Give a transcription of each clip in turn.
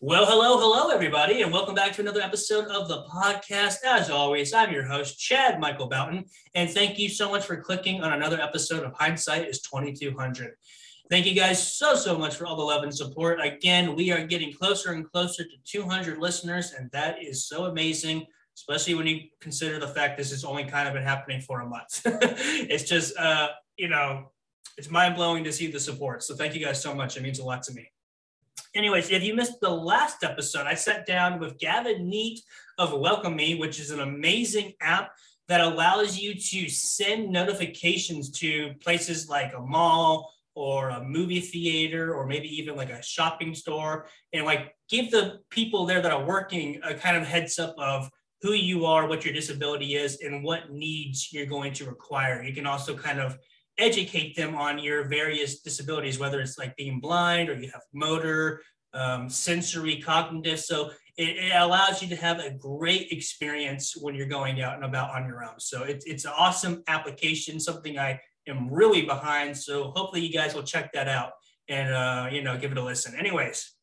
Well, hello, hello, everybody, and welcome back to another episode of the podcast. As always, I'm your host, Chad Michael Bouton, and thank you so much for clicking on another episode of Hindsight is 2200. Thank you guys so, so much for all the love and support. Again, we are getting closer and closer to 200 listeners, and that is so amazing, especially when you consider the fact this has only kind of been happening for a month. it's just, uh, you know, it's mind blowing to see the support. So thank you guys so much. It means a lot to me. Anyways, if you missed the last episode, I sat down with Gavin Neate of Welcome Me, which is an amazing app that allows you to send notifications to places like a mall or a movie theater or maybe even like a shopping store and like give the people there that are working a kind of heads up of who you are, what your disability is, and what needs you're going to require. You can also kind of educate them on your various disabilities, whether it's like being blind or you have motor, um, sensory, cognitive. So it, it, allows you to have a great experience when you're going out and about on your own. So it, it's an awesome application, something I am really behind. So hopefully you guys will check that out and, uh, you know, give it a listen. Anyways,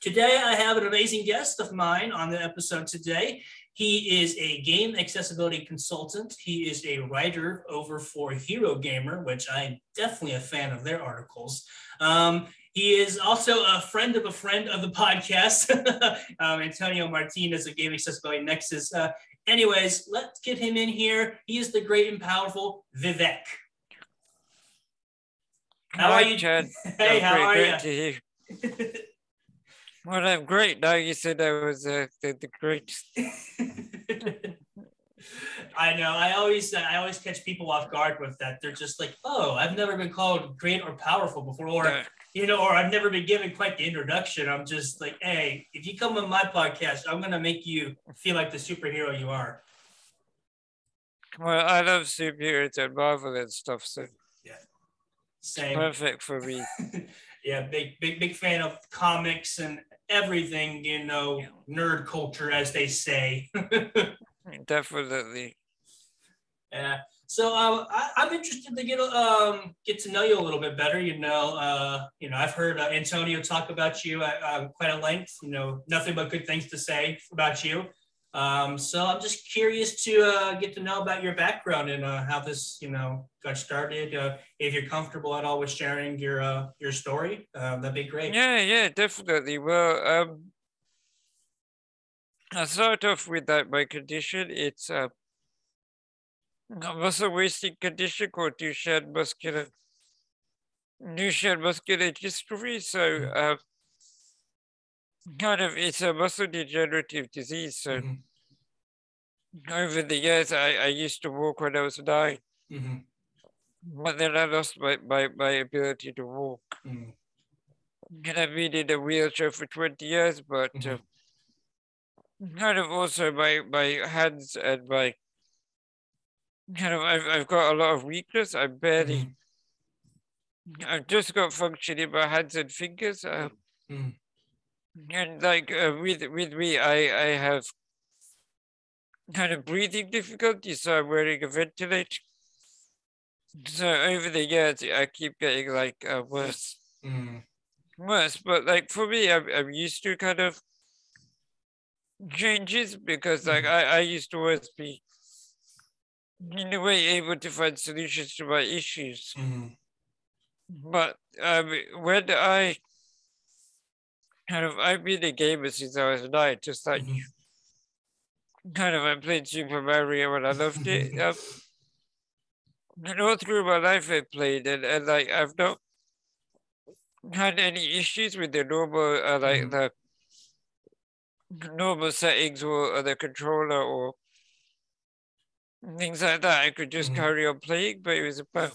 today I have an amazing guest of mine on the episode today. He is a game accessibility consultant. He is a writer over for Hero Gamer, which I'm definitely a fan of their articles. Um, he is also a friend of a friend of the podcast, um, Antonio Martinez of Game Accessibility Nexus. Uh, anyways, let's get him in here. He is the great and powerful Vivek. How Hi, are you, Chad? hey, how are you? Well, I'm great. Now you said I was uh, the, the great. I know. I always I always catch people off guard with that. They're just like, "Oh, I've never been called great or powerful before," or yeah. you know, or I've never been given quite the introduction. I'm just like, "Hey, if you come on my podcast, I'm gonna make you feel like the superhero you are." Well, I love superheroes and Marvel and stuff, so yeah, same. perfect for me. yeah, big, big, big fan of comics and everything, you know, nerd culture, as they say. Definitely. Yeah. So uh, I, am interested to get um, get to know you a little bit better. You know, uh, you know, I've heard uh, Antonio talk about you at uh, quite a length. You know, nothing but good things to say about you. Um, so I'm just curious to uh, get to know about your background and uh, how this, you know, got started. Uh, if you're comfortable at all with sharing your uh, your story, uh, that'd be great. Yeah, yeah, definitely. Well, um, I start off with that my condition. It's uh, a muscle wasting condition called Duchenne muscular Duchenne muscular dystrophy. So. Mm-hmm. Kind of it's a muscle degenerative disease. So mm-hmm. over the years, I, I used to walk when I was 9 mm-hmm. but then I lost my, my, my ability to walk. Mm-hmm. And I've been in a wheelchair for 20 years, but uh, kind of also my, my hands and my kind of I've, I've got a lot of weakness. I'm barely I've just got function in my hands and fingers. Uh, and like uh, with with me, I I have kind of breathing difficulties, so I'm wearing a ventilator. So over the years, I keep getting like uh, worse, mm. worse. But like for me, I'm I'm used to kind of changes because like mm. I I used to always be in a way able to find solutions to my issues. Mm. But um, when I kind of I've been a gamer since I was nine, just like you. Mm-hmm. Kind of I played Super Mario and I loved it. Um, and all through my life I played and, and like I've not had any issues with the normal uh, like mm-hmm. the normal settings or, or, the controller or things like that. I could just mm-hmm. carry on playing, but it was about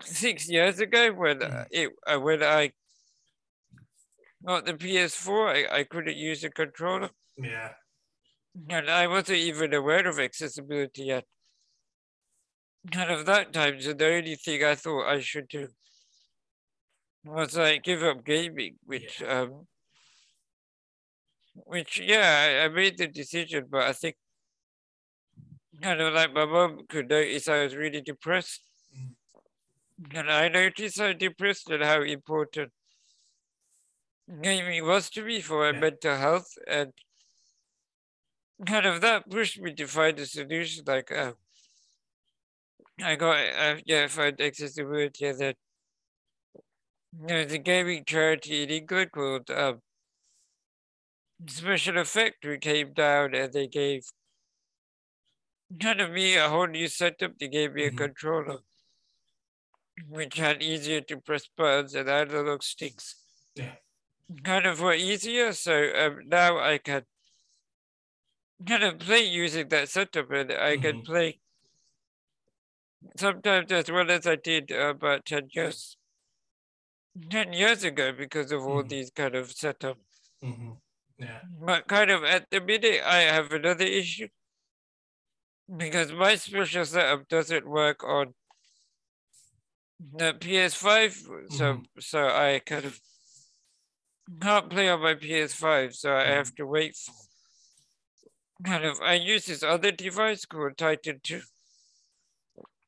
six years ago when mm-hmm. it uh, when I not the PS4, I, I couldn't use the controller. Yeah. And I wasn't even aware of accessibility yet. Kind of that time, so the only thing I thought I should do was like give up gaming, which yeah. um which yeah, I, I made the decision, but I think kind of like my mom could notice I was really depressed. Mm. And I noticed how depressed and how important gaming was to me for my Yeah. mental health and kind of that pushed me to find a solution like uh, I got uh, yeah find accessibility and then there's a gaming charity in England called um, Special Effect who came down and they gave kind of me a whole new setup. They gave me a Mhm. controller which had easier to press buttons and analog sticks. Yeah. Kind of were easier, so um, now I can kind of play using that setup and I can Mhm. play sometimes as well as I did about 10 years. 10 years ago because of all Mhm. these kind of setup. Mhm. Yeah. But kind of at the minute, I have another issue because my special setup doesn't work on the PS5, so so I kind of can't play on my PS5, so I have mm-hmm. to wait. For, kind of, I use this other device called Titan 2,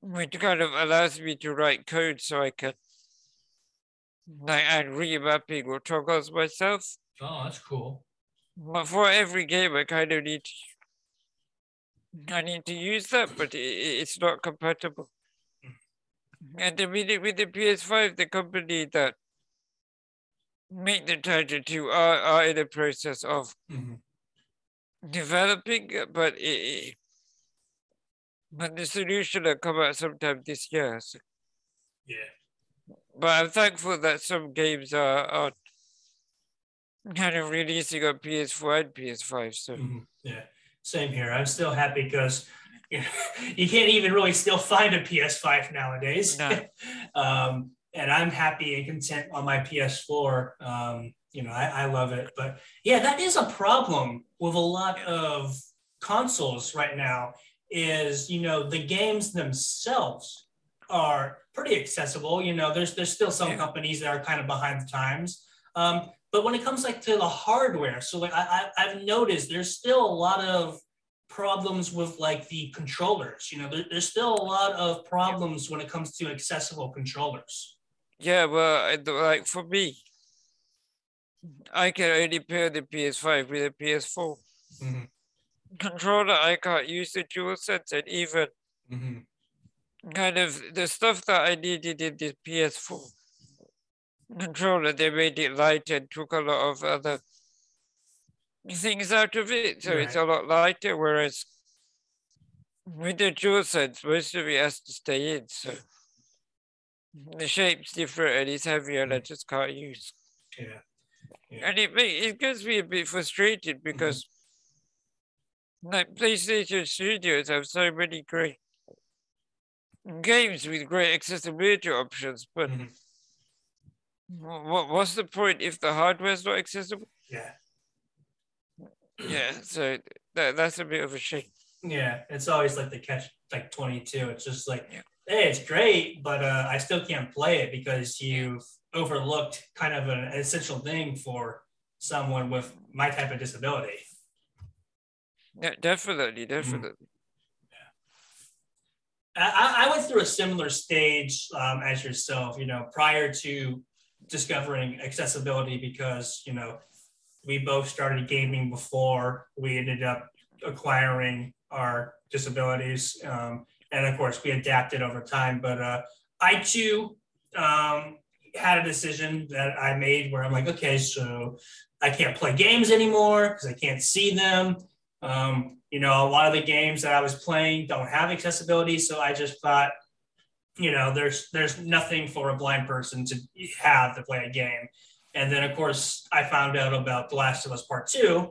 which kind of allows me to write code so I can like add remapping or toggles myself. Oh, that's cool. But for every game, I kind of need to, I need to use that, but i i- it's not compatible. Mm. And the minute with the PS5, the company that make the Titan 2 are, are in the process of Mhm. developing, but it, but the solution will come out sometime this year. So, Yeah. but I'm thankful that some games are, are kind of releasing on PS4 and PS5. So Mhm. Yeah. Same here. I'm still happy because you, you can't even really still find a PS5 nowadays. No. um, and I'm happy and content on my PS4. Um, you know, I, I love it. But yeah, that is a problem with a lot of consoles right now. Is you know the games themselves are pretty accessible. You know, there's there's still some Yeah. companies that are kind of behind the times. Um, but when it comes like to the hardware, so like I, I I've noticed there's still a lot of problems with like the controllers. You know, there, there's still a lot of problems when it comes to accessible controllers. Yeah, well, like for me, I can only pair the PS5 with a PS4 Mhm. controller. I can't use the dual DualSense, and even Mm-hmm. kind of the stuff that I needed in the PS4 controller, they made it light and took a lot of other things out of it. So it's a lot lighter. Whereas with the DualSense, most of it has to stay in. So the shape's different and it's heavier and I just can't use. Yeah. And it, ma- it gets me a bit frustrated because like PlayStation Studios have so many great games with great accessibility options, but Mhm. what what's the point if the hardware's not accessible? Yeah. Yeah, so that that's a bit of a shame. Yeah. It's always like the catch like 22. It's just like, Yeah. Hey, it's great, but uh, I still can't play it because you've overlooked kind of an essential thing for someone with my type of disability. Yeah, definitely, definitely. I, I went through a similar stage um, as yourself, you know, prior to discovering accessibility because, you know, we both started gaming before we ended up acquiring our disabilities. Um, and of course, we adapted over time. But uh, I too um, had a decision that I made where I'm like, okay, so I can't play games anymore because I can't see them. Um, you know, a lot of the games that I was playing don't have accessibility, so I just thought, you know, there's there's nothing for a blind person to have to play a game. And then, of course, I found out about The Last of Us Part Two,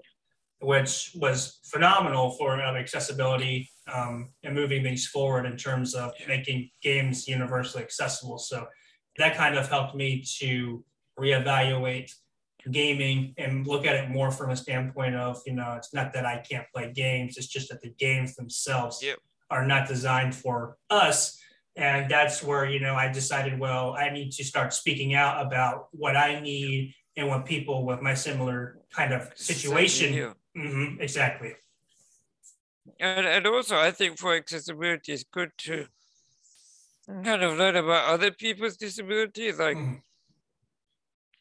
which was phenomenal for um, accessibility um, and moving things forward in terms of making games universally accessible. So that kind of helped me to reevaluate gaming and look at it more from a standpoint of you know it's not that i can't play games it's just that the games themselves Yep. are not designed for us and that's where you know i decided well i need to start speaking out about what i need and what people with my similar kind of situation Mhm, exactly And, and also, I think for accessibility, it's good to kind of learn about other people's disabilities. Like, Mhm.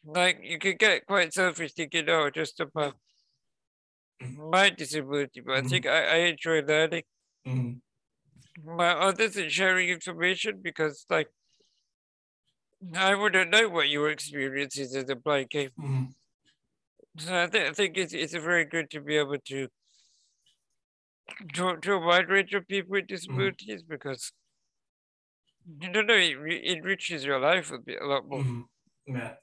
like you could get quite selfish thinking, oh, just about my disability, but Mhm. I think I, I enjoy learning Mhm. my others and sharing information because like I wouldn't know what your experience is as a blind game. Mhm. So I, th- I think it's, it's very good to be able to talk to a wide range of people with disabilities because you don't know it re- enriches your life a bit a lot more. Mhm. Yeah.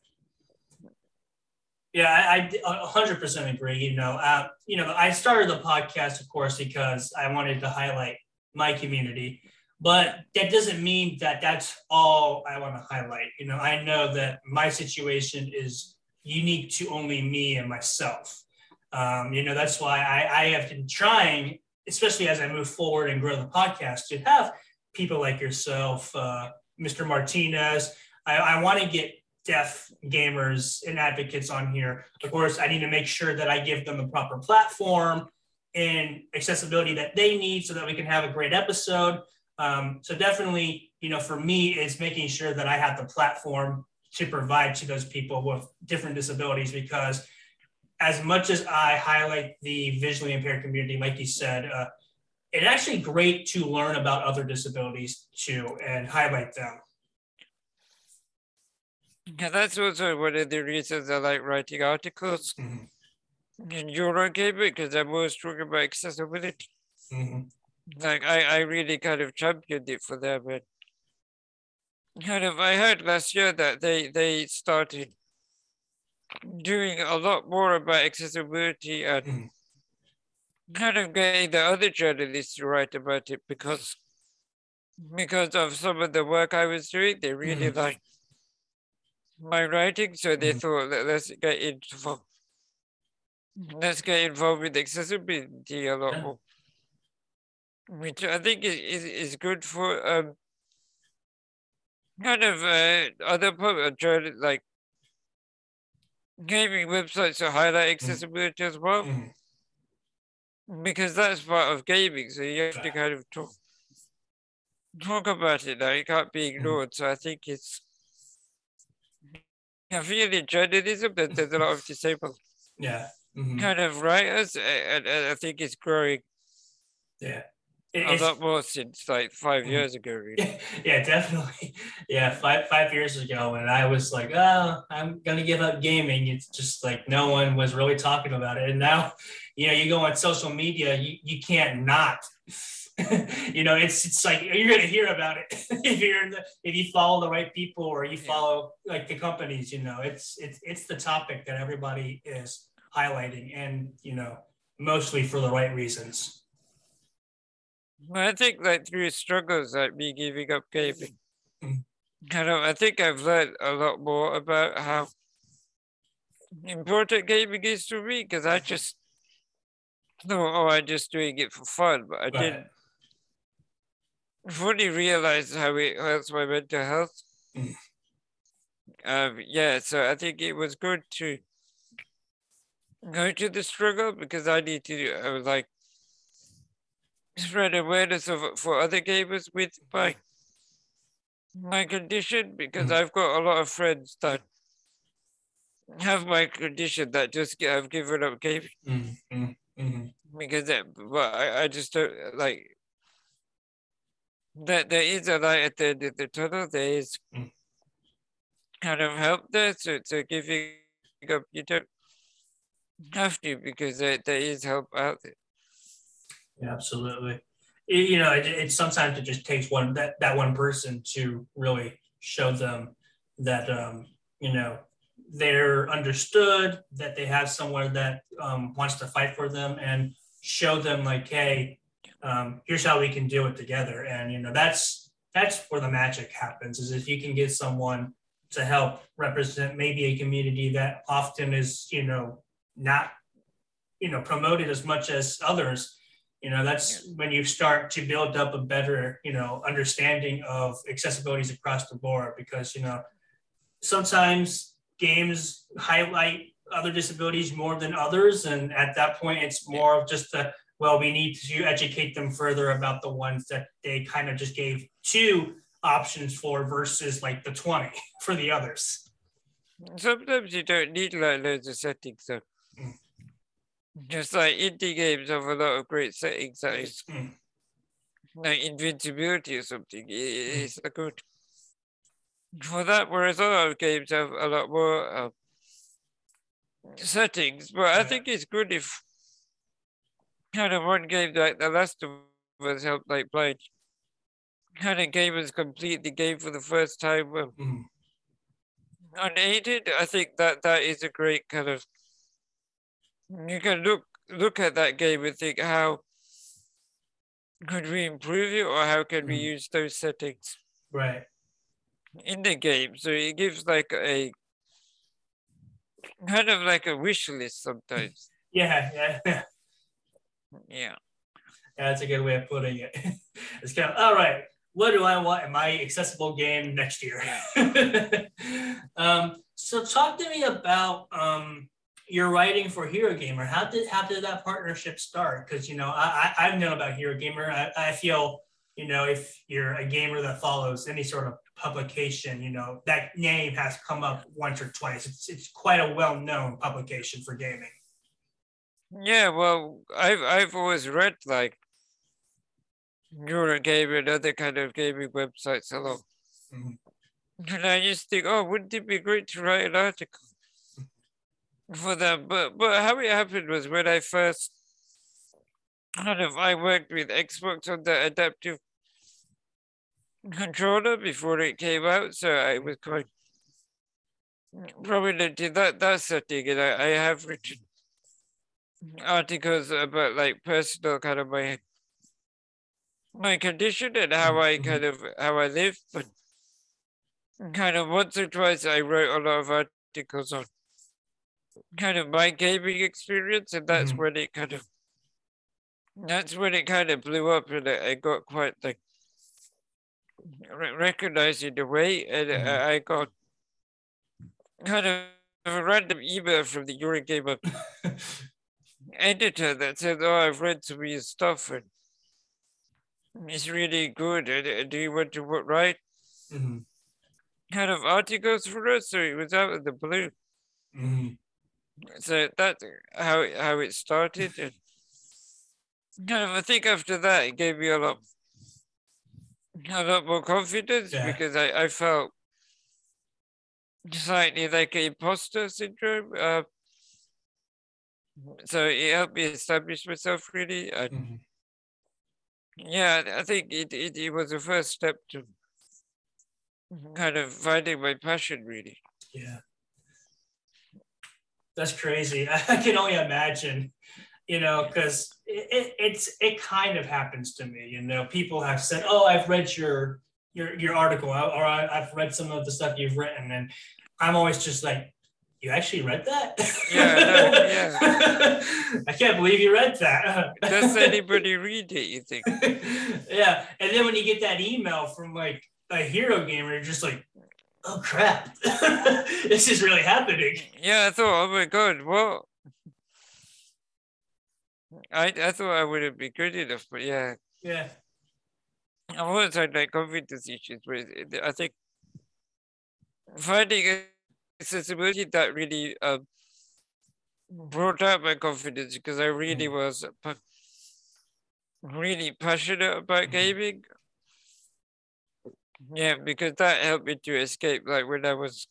Yeah, I, I d- a hundred percent agree. You know, uh, you know, I started the podcast, of course, because I wanted to highlight my community, but that doesn't mean that that's all I want to highlight. You know, I know that my situation is unique to only me and myself. Um, you know, that's why I, I have been trying, especially as I move forward and grow the podcast, to have people like yourself, uh, Mr. Martinez. I, I want to get deaf gamers and advocates on here. Of course, I need to make sure that I give them the proper platform and accessibility that they need so that we can have a great episode. Um, so definitely, you know, for me, it's making sure that I have the platform to provide to those people with different disabilities because as much as I highlight the visually impaired community, like you said, uh, it's actually great to learn about other disabilities too and highlight them. Yeah, that's also one of the reasons I like writing articles Mhm. in Eurogamer because I'm always talking about accessibility. Mhm. Like I, I really kind of championed it for them and kind of I heard last year that they they started doing a lot more about accessibility and Mhm. kind of getting the other journalists to write about it because because of some of the work I was doing, they really Mhm. liked my writing, so they Mhm. thought let, let's get involved. Let's get involved with accessibility a lot more, which I think is, is, is good for um kind of uh, other public journal like gaming websites to highlight accessibility as well because that's part of gaming. So you have to kind of talk talk about it now. It can't be ignored. So I think it's I feel in journalism that there's a lot of disabled Yeah. Mhm. kind of writers, and, and I think it's growing Yeah. It- a it's- lot more since like five years ago. Really. yeah, definitely. Yeah, five five years ago, when I was like, "Oh, I'm gonna give up gaming," it's just like no one was really talking about it. And now, you know, you go on social media, you you can't not. you know, it's it's like you're gonna hear about it if you're in the, if you follow the right people or you Yeah. follow like the companies. You know, it's it's it's the topic that everybody is highlighting, and you know, mostly for the right reasons. Well, I think like through struggles like me giving up gaming, Mm. kind of, I think I've learned a lot more about how important gaming is to me because I just thought, oh, I'm just doing it for fun, but I Right. didn't fully realize how it hurts my mental health. Mm. Um, yeah, so I think it was good to go to the struggle because I need to uh, like spread awareness of for other gamers with my my condition because Mm. I've got a lot of friends that have my condition that just have given up gaming mhm, mhm. because that, but I, I just don't like that there is a light at the end of the tunnel. There is Mm. kind of help there. So, so giving up, you don't have to because there, there is help out there. Yeah, absolutely. It- you know, it, it sometimes it just takes one that that one person to really show them that um, you know they're understood, that they have someone that um, wants to fight for them, and show them like, hey, um, here's how we can do it together. And you know, that's that's where the magic happens. Is if you can get someone to help represent maybe a community that often is you know not you know promoted as much as others you know that's when you start to build up a better you know understanding of accessibilities across the board because you know sometimes games highlight other disabilities more than others and at that point it's more of just a well we need to educate them further about the ones that they kind of just gave two options for versus like the 20 for the others Sometimes you don't need like loads of settings though. Mm. Just like indie games have a lot of great settings that is Mm. like invincibility or something. i- i- It's a good for that. Whereas other games have a lot more uh, settings, but I think it's good if kind of one game like The Last of Us helped like play kind of gamers complete the game for the first time um, Mm. unaided. I think that that is a great kind of you can look look at that game and think how could we improve it or how can we Mm. use those settings Right. in the game. So it gives like a kind of like a wish list sometimes. Yeah, yeah, yeah. Yeah. That's a good way of putting it. It's kind of all right. What do I want in my accessible game next year? um, so talk to me about um, your writing for Hero Gamer. How did how did that partnership start? Because you know I, I I've known about Hero Gamer. I, I feel you know if you're a gamer that follows any sort of publication, you know that name has come up once or twice. It's it's quite a well known publication for gaming. Yeah, well, I've I've always read like Eurogamer and other kind of gaming websites a lot. Mhm. And I just think, oh, wouldn't it be great to write an article for them? But but how it happened was when I first kind of I worked with Xbox on the adaptive controller before it came out, so I was quite prominent in that that setting, and I, I have written articles about like personal kind of my my condition and how I Mhm. kind of how I live, but kind of once or twice I wrote a lot of articles on kind of my gaming experience, and that's Mhm. when it kind of that's when it kind of blew up, and I, got quite like re- recognized in a way, and Mhm. I, I got kind of a random email from the Eurogamer editor that said, "Oh, I've read some of your stuff and it's really good. And, uh, do you want to write Mhm, kind of articles for us?" So it was out of the blue. mhm. So that's how it, how it started. And kind of, I think after that, it gave me a lot, a lot more confidence Yeah. because I, I felt slightly like an imposter syndrome. Uh, so it helped me establish myself really. And Mhm. Yeah, I- I think it, it, it was the first step to kind of finding my passion, really. Yeah. That's crazy. I can only imagine, you know, because it, it, it's it kind of happens to me. You know, people have said, "Oh, I've read your your your article, or I've read some of the stuff you've written," and I'm always just like, "You actually read that?" Yeah, no, I can't believe you read that. Does anybody read it, you think? yeah, and then when you get that email from like a hero gamer, you're just like, "Oh crap, this is really happening." Yeah, I thought, oh my God, well, I, I thought I wouldn't be good enough, but yeah, Yeah. I've always had like confidence issues, but I think finding accessibility that really um, brought out my confidence because I really was really passionate about Mhm. gaming. Yeah, because that helped me to escape. Like when I was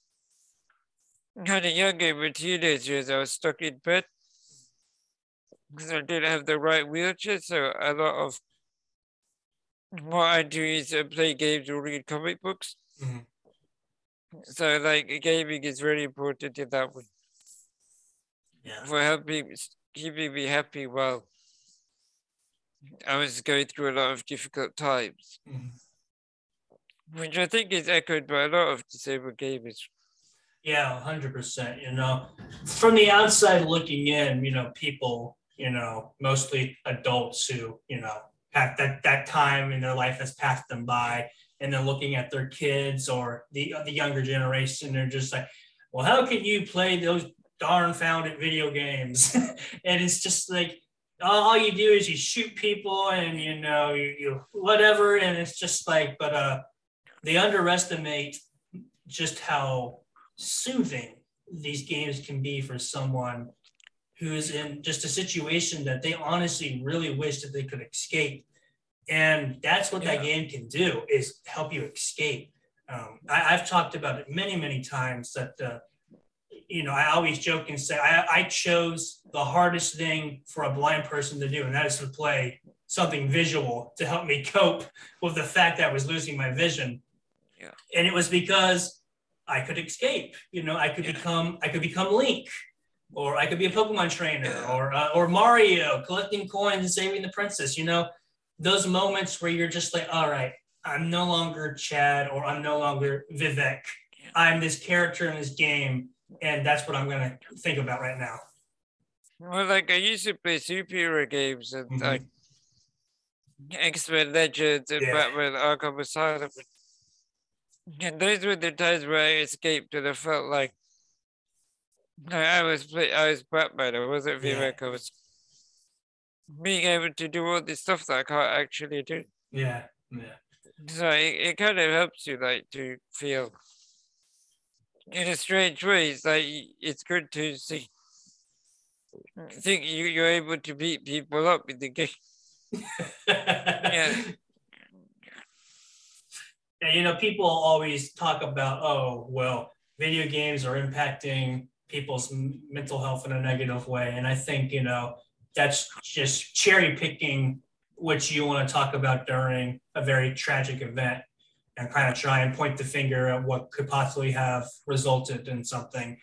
kind of younger, my teenage years, I was stuck in bed because I didn't have the right wheelchair. So a lot of what I do is uh, play games or read comic books. Mhm. So like gaming is very important in that way Yeah. for helping keeping me happy while I was going through a lot of difficult times, Mhm. Which I think is echoed by a lot of disabled gamers. Yeah, hundred percent. You know, from the outside looking in, you know, people, you know, mostly adults who, you know, have that that time in their life has passed them by, and they're looking at their kids or the the younger generation. They're just like, well, how can you play those darn founded video games? and it's just like all you do is you shoot people and you know you, you whatever, and it's just like, but uh, they underestimate just how soothing these games can be for someone who's in just a situation that they honestly really wish that they could escape. And that's what yeah. that game can do is help you escape. Um, I, have talked about it many, many times that, uh, you know, I always joke and say I, I chose the hardest thing for a blind person to do, and that is to play something visual to help me cope with the fact that I was losing my vision. Yeah. And it was because I could escape. You know, I could yeah. become I could become Link, or I could be a Pokemon trainer, yeah. or uh, or Mario collecting coins and saving the princess. You know, those moments where you're just like, all right, I'm no longer Chad, or I'm no longer Vivek. I'm this character in this game, and that's what I'm gonna think about right now. Well, like I used to play superhero games, and mm-hmm. like X Men Legends and yeah. Batman Arkham Asylum. And those were the times where I escaped and I felt like I was I was Batman. I wasn't. Yeah. I was being able to do all this stuff that I can't actually do. Yeah, yeah. So it, it kind of helps you like to feel in a strange way. It's like it's good to see. Think you you're able to beat people up in the game yeah. Yeah, you know, people always talk about, oh, well, video games are impacting people's mental health in a negative way. And I think, you know, that's just cherry picking what you want to talk about during a very tragic event and kind of try and point the finger at what could possibly have resulted in something.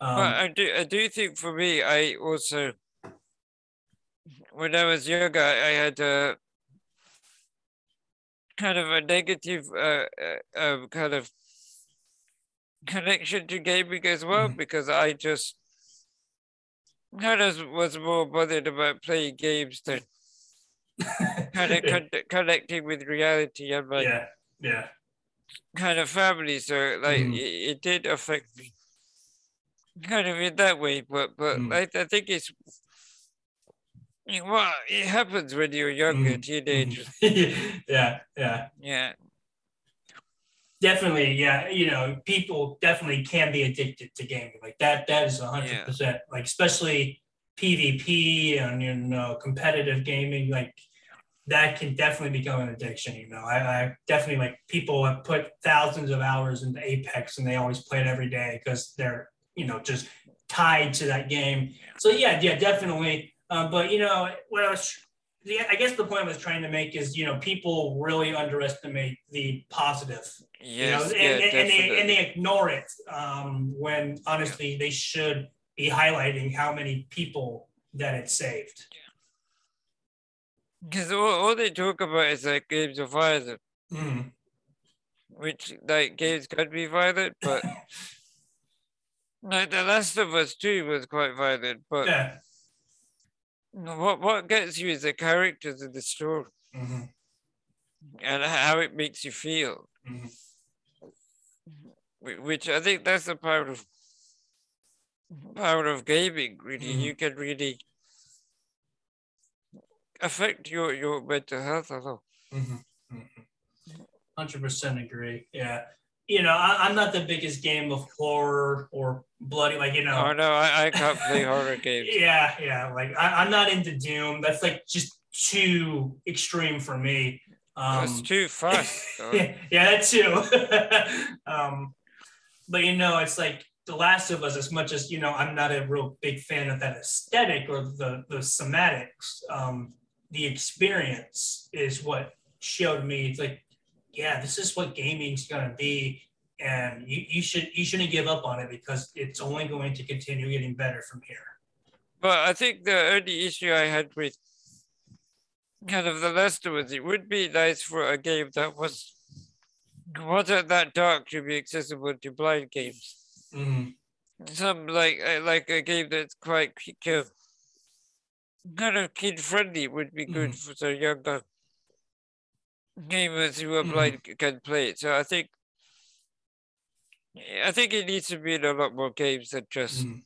Um, well, I do, I do think for me, I also when I was younger, I had a kind of a negative uh, uh, uh, kind of connection to gaming as well mm. because I just kind of was more bothered about playing games than kind of con- connecting with reality and my yeah yeah kind of family. So like mm. it, it, did affect me kind of in that way, but but mm. I, I think it's well, it happens when you're younger, mm. teenager. yeah, yeah. Yeah. Definitely, yeah. You know, people definitely can be addicted to gaming. Like that, that is hundred yeah. percent. Like especially PvP and you know competitive gaming. Like that can definitely become an addiction. You know, I, I definitely like people have put thousands of hours into Apex and they always play it every day because they're you know just tied to that game. So yeah, yeah, definitely um, but you know what I was, I guess the point I was trying to make is you know people really underestimate the positive. Yes, you know, and, yeah, and, and, they and they ignore it um, when honestly yeah. they should be highlighting how many people that it saved. Because all, all they talk about is like games of violence, mm. which like games can be violent, but like The Last of Us 2 was quite violent, but yeah. What what gets you is the characters of the story mm-hmm. and how it makes you feel. Mm-hmm. Which I think that's the power of power of gaming. Really, mm-hmm. you can really affect your your mental health a lot. Mm-hmm. Mm-hmm. Hundred percent agree. Yeah, you know, I, am not the biggest game of horror or bloody, like, you know. Oh, no, I, I can't play horror games. Yeah, yeah. Like, I, am not into Doom. That's like just too extreme for me. Um, That's too fast. yeah, yeah, that too. um, but, you know, it's like The Last of Us, as much as, you know, I'm not a real big fan of that aesthetic or the, the somatics, um, the experience is what showed me. It's like, yeah, this is what gaming's gonna be, and you, you should you shouldn't give up on it because it's only going to continue getting better from here. But I think the only issue I had with kind of the Last of Us, it would be nice for a game that was wasn't that dark to be accessible to blind games. Mm-hmm. Some like uh, like a game that's quite kind of kid friendly would be good mm-hmm. for the younger gamers who are blind mm-hmm. can play it. So I think I think it needs to be in a lot more games than just mm.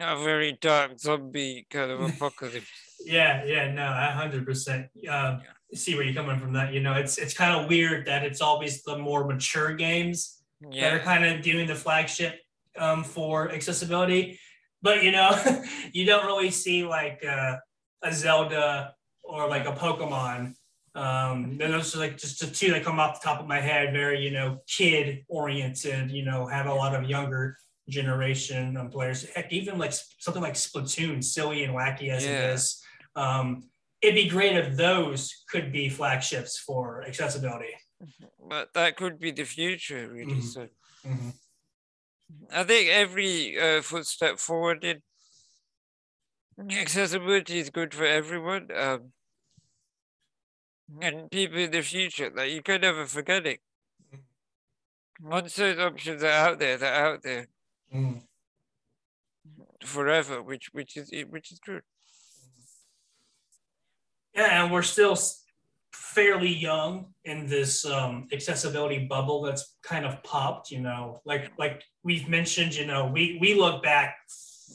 a very dark zombie kind of apocalypse. yeah, yeah, no, hundred percent um, see where you're coming from. That you know, it's it's kind of weird that it's always the more mature games yeah. that are kind of doing the flagship um, for accessibility, but you know, you don't really see like uh, a Zelda or like a Pokemon. Um, those are like just the two that come off the top of my head, very you know kid oriented. You know, have a lot of younger generation of players. Heck, even like something like Splatoon, silly and wacky as Yeah. it is. Um, it'd be great if those could be flagships for accessibility. But that could be the future, really. Mhm. So Mhm. I think every uh, footstep forward in accessibility is good for everyone. Um, and people in the future, that you can never forget it. Once those options are out there, they're out there Mhm. forever, which which is which is good. Yeah, and we're still fairly young in this um, accessibility bubble that's kind of popped. You know, like like we've mentioned. You know, we we look back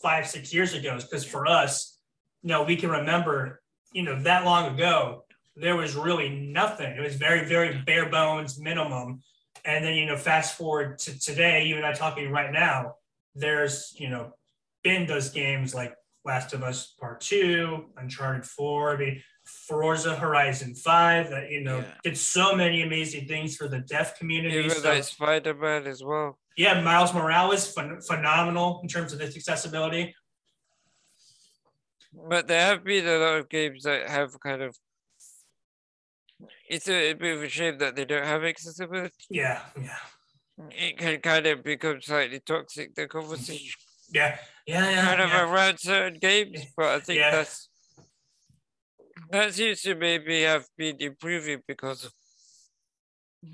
five six years ago because for us, you know, we can remember. You know, that long ago, there was really nothing. It was very very bare bones minimum. And then you know, fast forward to today, you and I talking right now. There's you know, been those games like Last of Us Part Two, Uncharted Four. I mean, Forza Horizon 5 that you know Yeah. did so many amazing things for the deaf community. Even So, like Spider Man as well. yeah, Miles Morales phen- phenomenal in terms of its accessibility. But there have been a lot of games that have kind of. It's a, bit of a shame that they don't have accessibility. Yeah, yeah, It can kind of become slightly toxic, the conversation, yeah, yeah, yeah. kind of yeah. around certain games. But I think Yeah. that's. That seems to maybe have been improving because of,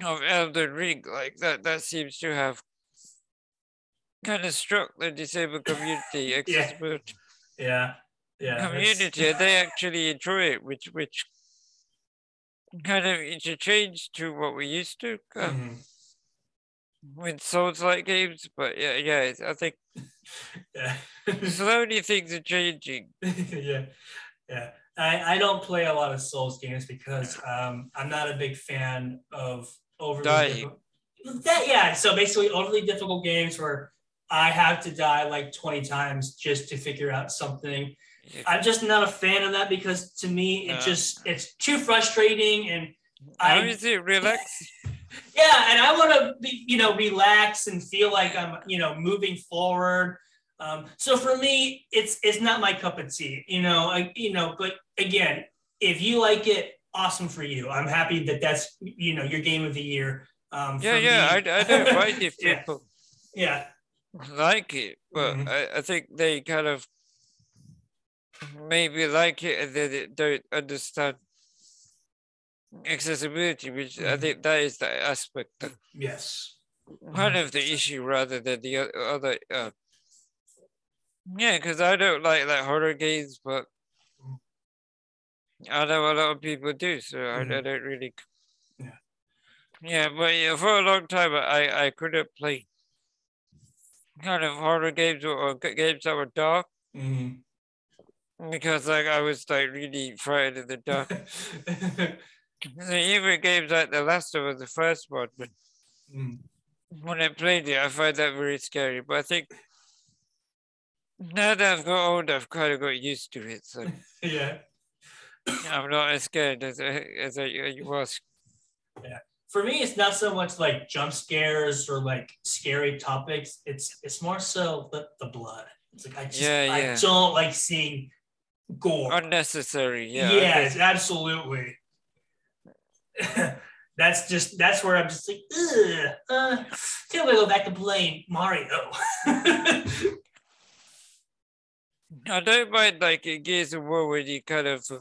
of Elden Ring. Like that, that seems to have kind of struck the disabled community, accessibility yeah, yeah. it's- community, they actually enjoy it, which which kind of interchanged to what we used to uh, Mhm. with Souls like games. But yeah, yeah, I think Yeah. slowly things are changing. yeah, yeah. I, I don't play a lot of Souls games because um, I'm not a big fan of overly Dying. difficult- That yeah. So basically, overly difficult games where I have to die like 20 times just to figure out something. Yeah. I'm just not a fan of that because to me it Uh. just it's too frustrating and I is it relax? yeah, and I want to be, you know, relax and feel like I'm, you know, moving forward. Um, so for me, it's it's not my cup of tea, you know. I, you know, but again, if you like it, awesome for you. I'm happy that that's you know your game of the year. Um, Yeah, yeah, I. I don't mind if yeah, people yeah, like it, but Mhm. I, I think they kind of maybe like it and then they don't understand accessibility, which I Mhm. think that is the aspect, yes, one of the issue rather than the other. Uh, yeah, because I don't like like horror games, but. I know a lot of people do, so I, I Mhm. don't really. Yeah. Yeah, but yeah, for a long time I I couldn't play kind of horror games or, or games that were dark Mhm. Because like I was like really frightened in the dark. Even games like The Last of Us, the first one, but Mm. when I played it, I find that very scary. But I think now that I've got older, I've kind of got used to it, so yeah. I'm not as scared as I, as I you was. Yeah. For me it's not so much like jump scares or like scary topics it's it's more so the, the blood it's like i just Yeah, yeah. i don't like seeing gore Unnecessary, yeah. Yes think- absolutely that's just that's where i'm just like Ugh, uh, think gonna go back to playing mario I don't mind like in Gears of War when you kind of uh,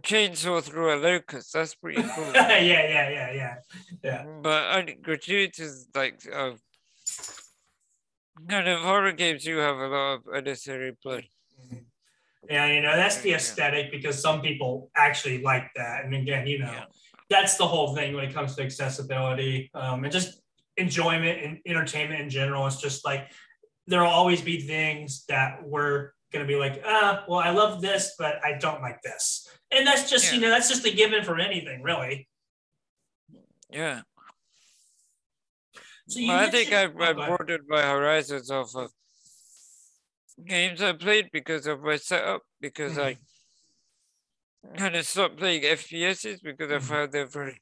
chainsaw through a locust. That's pretty cool. yeah yeah yeah yeah Yeah. But un- gratuitous like uh, kind of horror games do have a lot of unnecessary blood. Yeah, you know, that's the Yeah. aesthetic because some people actually like that. And again, you know, Yeah. that's the whole thing when it comes to accessibility um, and just enjoyment and entertainment in general. It's just like there will always be things that we're going to be like, ah, well, I love this, but I don't like this. And that's just, you know, that's just a given for anything, really. Yeah. So Well, I think I've, I've broadened my horizons of uh, games I played because of my setup, because. I kind of stopped playing FPSs because I Mhm. found them very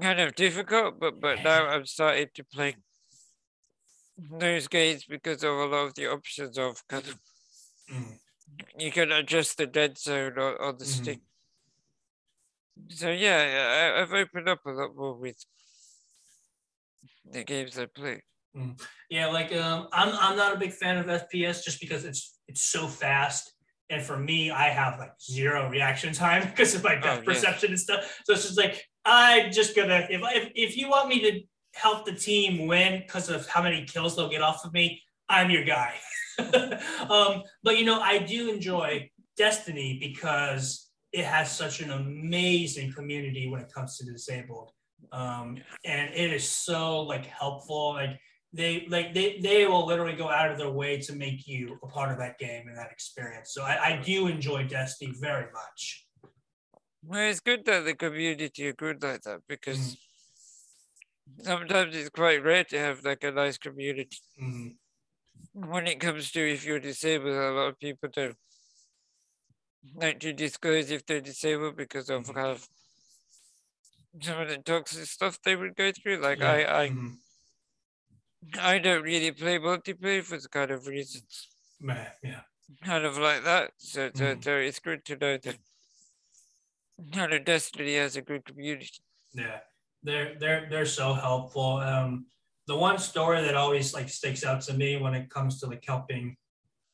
kind of difficult. But but now I'm starting to play those games because of a lot of the options of kind of Mhm. you can adjust the dead zone on, on the stick. So yeah, I, I've opened up a lot more with the games I play. Yeah, like um, I'm I'm not a big fan of FPS just because it's it's so fast, and for me, I have like zero reaction time because of my depth Oh, yes. perception and stuff. So it's just like I'm just gonna if if if you want me to help the team win because of how many kills they'll get off of me, I'm your guy. um, but you know, I do enjoy Destiny because it has such an amazing community when it comes to disabled, um, and it is so like helpful, like they like they they will literally go out of their way to make you a part of that game and that experience. So I, I do enjoy Destiny very much. Well, it's good that the community are good like that because sometimes it's quite rare to have like a nice community. Mhm. When it comes to if you're disabled, a lot of people don't like to disclose if they're disabled because of Mhm. kind of some of the toxic stuff they would go through. Like Yeah. I, I, Mhm. I don't really play multiplayer for the kind of reasons, yeah. kind of like that. So, so, Mhm. so it's good to know that kind of Destiny has a good community. Yeah, they're they're they're so helpful. Um, the one story that always like sticks out to me when it comes to like helping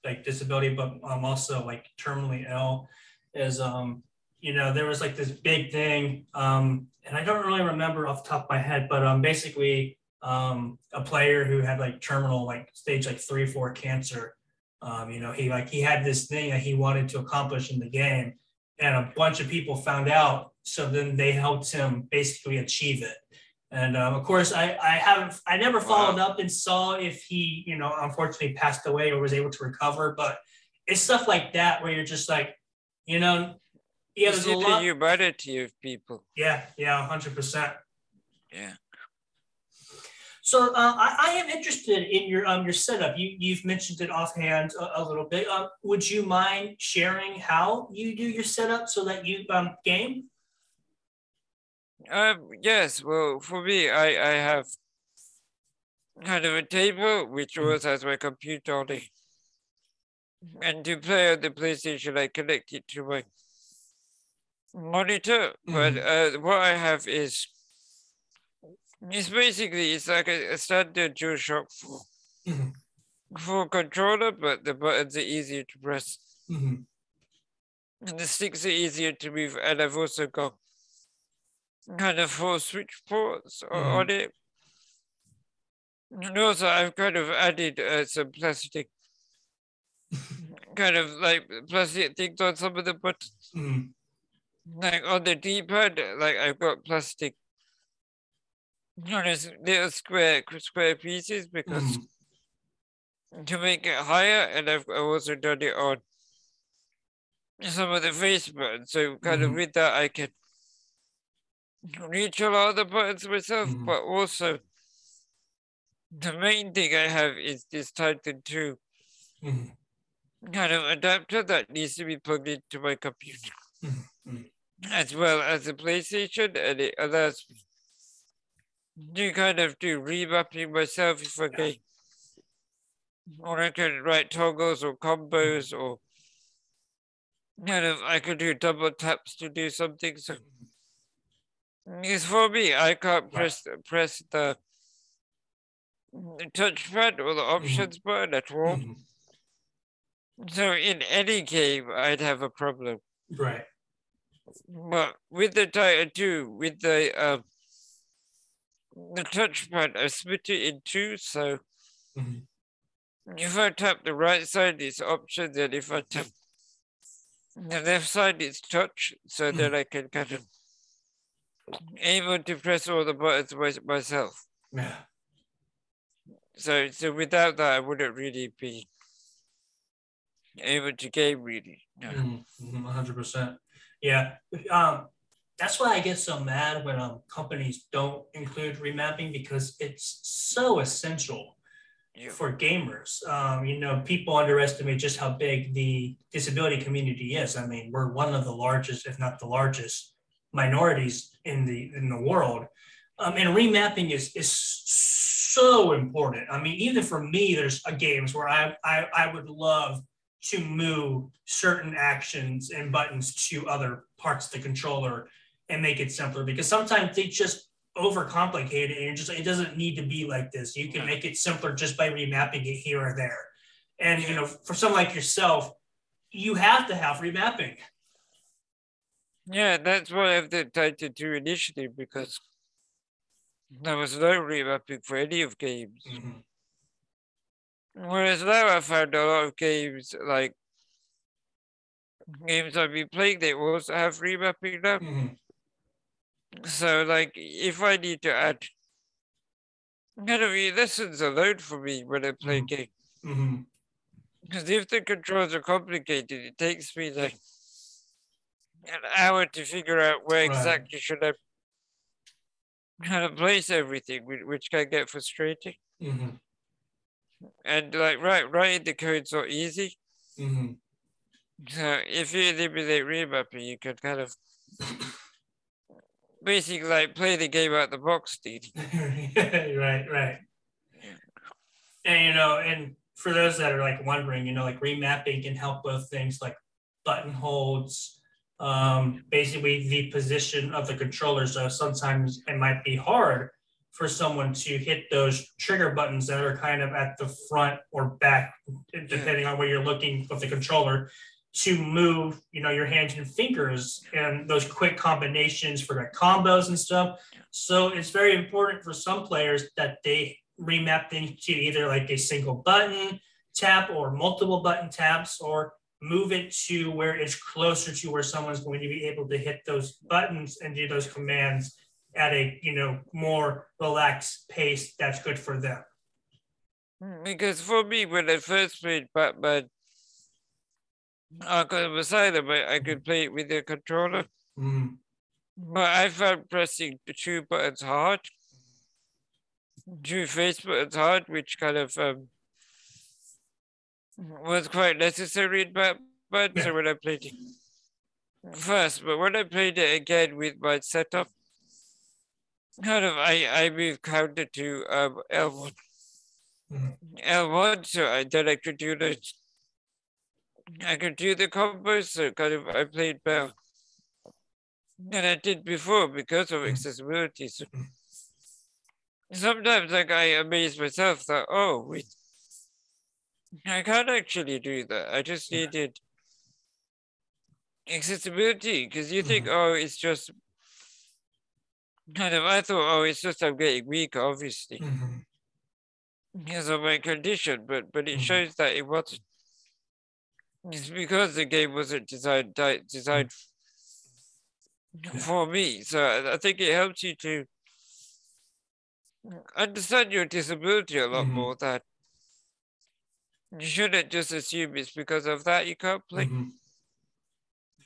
like disability, but I'm also like terminally ill, is um, you know, there was like this big thing, um, and I don't really remember off the top of my head, but um, basically um, a player who had like terminal like stage like three four cancer. Um, you know, he like he had this thing that he wanted to accomplish in the game, and a bunch of people found out. So then they helped him basically achieve it. And um, of course, I, I haven't, I never followed up and saw if he, you know, unfortunately passed away or was able to recover. But it's stuff like that where you're just like, you know, yeah, You there's a lot. humanity of people. Yeah, yeah, hundred percent. Yeah. So uh, I, I am interested in your um your setup. You you've mentioned it offhand a, a little bit. Um, would you mind sharing how you do your setup so that you um game? Um, yes, well, for me, I, I have kind of a table which also has my computer on it. And to play on the PlayStation, I connect it to my monitor. But uh, what I have is, it's basically, it's like a, a standard DualShock 4, Mhm. 4 controller, but the buttons are easier to press. Mhm. And the sticks are easier to move. And I've also got kind of four switch ports Mhm. on it. And also, I've kind of added uh, some plastic, kind of like plastic things on some of the buttons. Mhm. Like on the D-pad, like I've got plastic, kind of little square square pieces because Mhm. to make it higher, and I've I've also done it on some of the face buttons. So kind of Mhm. with that, I can reach a lot of the buttons myself, Mhm. but also the main thing I have is this Titan 2 Mhm. kind of adapter that needs to be plugged into my computer. Mhm. as well as the PlayStation, and it allows me to kind of do remapping myself if I can, or I can write toggles or combos, or kind of I could do double taps to do something. So it's for me. I can't press press the, touchpad or the options button at all. Mhm. So in any game, I'd have a problem. Right. But with the Titan 2, with the um, the touchpad, I split it in two. So Mhm. if I tap the right side, it's options, and if I tap the left side, it's touch. So then I can kind of able to press all the buttons my, myself. Yeah. So so without that, I wouldn't really be able to game really. No. Mhm. Mhm. 100%. Yeah. Um, that's why I get so mad when um, companies don't include remapping because it's so essential Yeah. for gamers. Um, you know, people underestimate just how big the disability community is. I mean, we're one of the largest, if not the largest, minorities in the in the world. Um, and remapping is is so important. I mean, even for me, there's a games where I, I I would love to move certain actions and buttons to other parts of the controller and make it simpler because sometimes they just overcomplicate it and just it doesn't need to be like this. You can make it simpler just by remapping it here or there. And you know, for someone like yourself, you have to have remapping. Yeah, that's what I've tried to do initially because there was no remapping for any of games. Whereas now I found a lot of games like games I've been playing, they also have remapping now. Mhm. So like if I need to add kind of lessons alone for me when I play Mhm. games. Because if the controls are complicated, it takes me like an hour to figure out where Right. exactly should I kind of place everything, whi- which can get frustrating. Mhm. And like right, writing the code's not easy. Mhm. So if you eliminate remapping, you can kind of basically like play the game out the box, dude. right, right. And you know, and for those that are like wondering, you know, like remapping can help with things like button holds, um, basically the position of the controller. So sometimes it might be hard for someone to hit those trigger buttons that are kind of at the front or back, depending on where you're looking with the controller, to move, you know, your hands and fingers and those quick combinations for like combos and stuff. So it's very important for some players that they remap things to either like a single button tap or multiple button taps or move it to where it's closer to where someone's going to be able to hit those buttons and do those commands at a you know more relaxed pace that's good for them. Mm, Because for me, when I first played Batman Arkham Asylum, I, I could play it with the controller, Mhm. but I found pressing the two buttons hard, two face buttons hard, which kind of um, was quite necessary in Batman. Yeah. So when I played it first, but when I played it again with my setup, kind of I, I moved counter to um, L1. Mhm. L1, so I, then I could do the I could do the combos, so kind of I played better than I did before because of accessibility. So sometimes like I amaze myself that oh wait, I can't actually do that. I just needed accessibility because you think Mhm. oh it's just kind of I thought oh it's just I'm getting weaker obviously Mhm. because of my condition, but but it Mhm. shows that it wasn't. It's because the game wasn't designed designed for me. So I, think it helps you to understand your disability a lot Mhm. more. That you shouldn't just assume it's because of that you can't play. Mhm.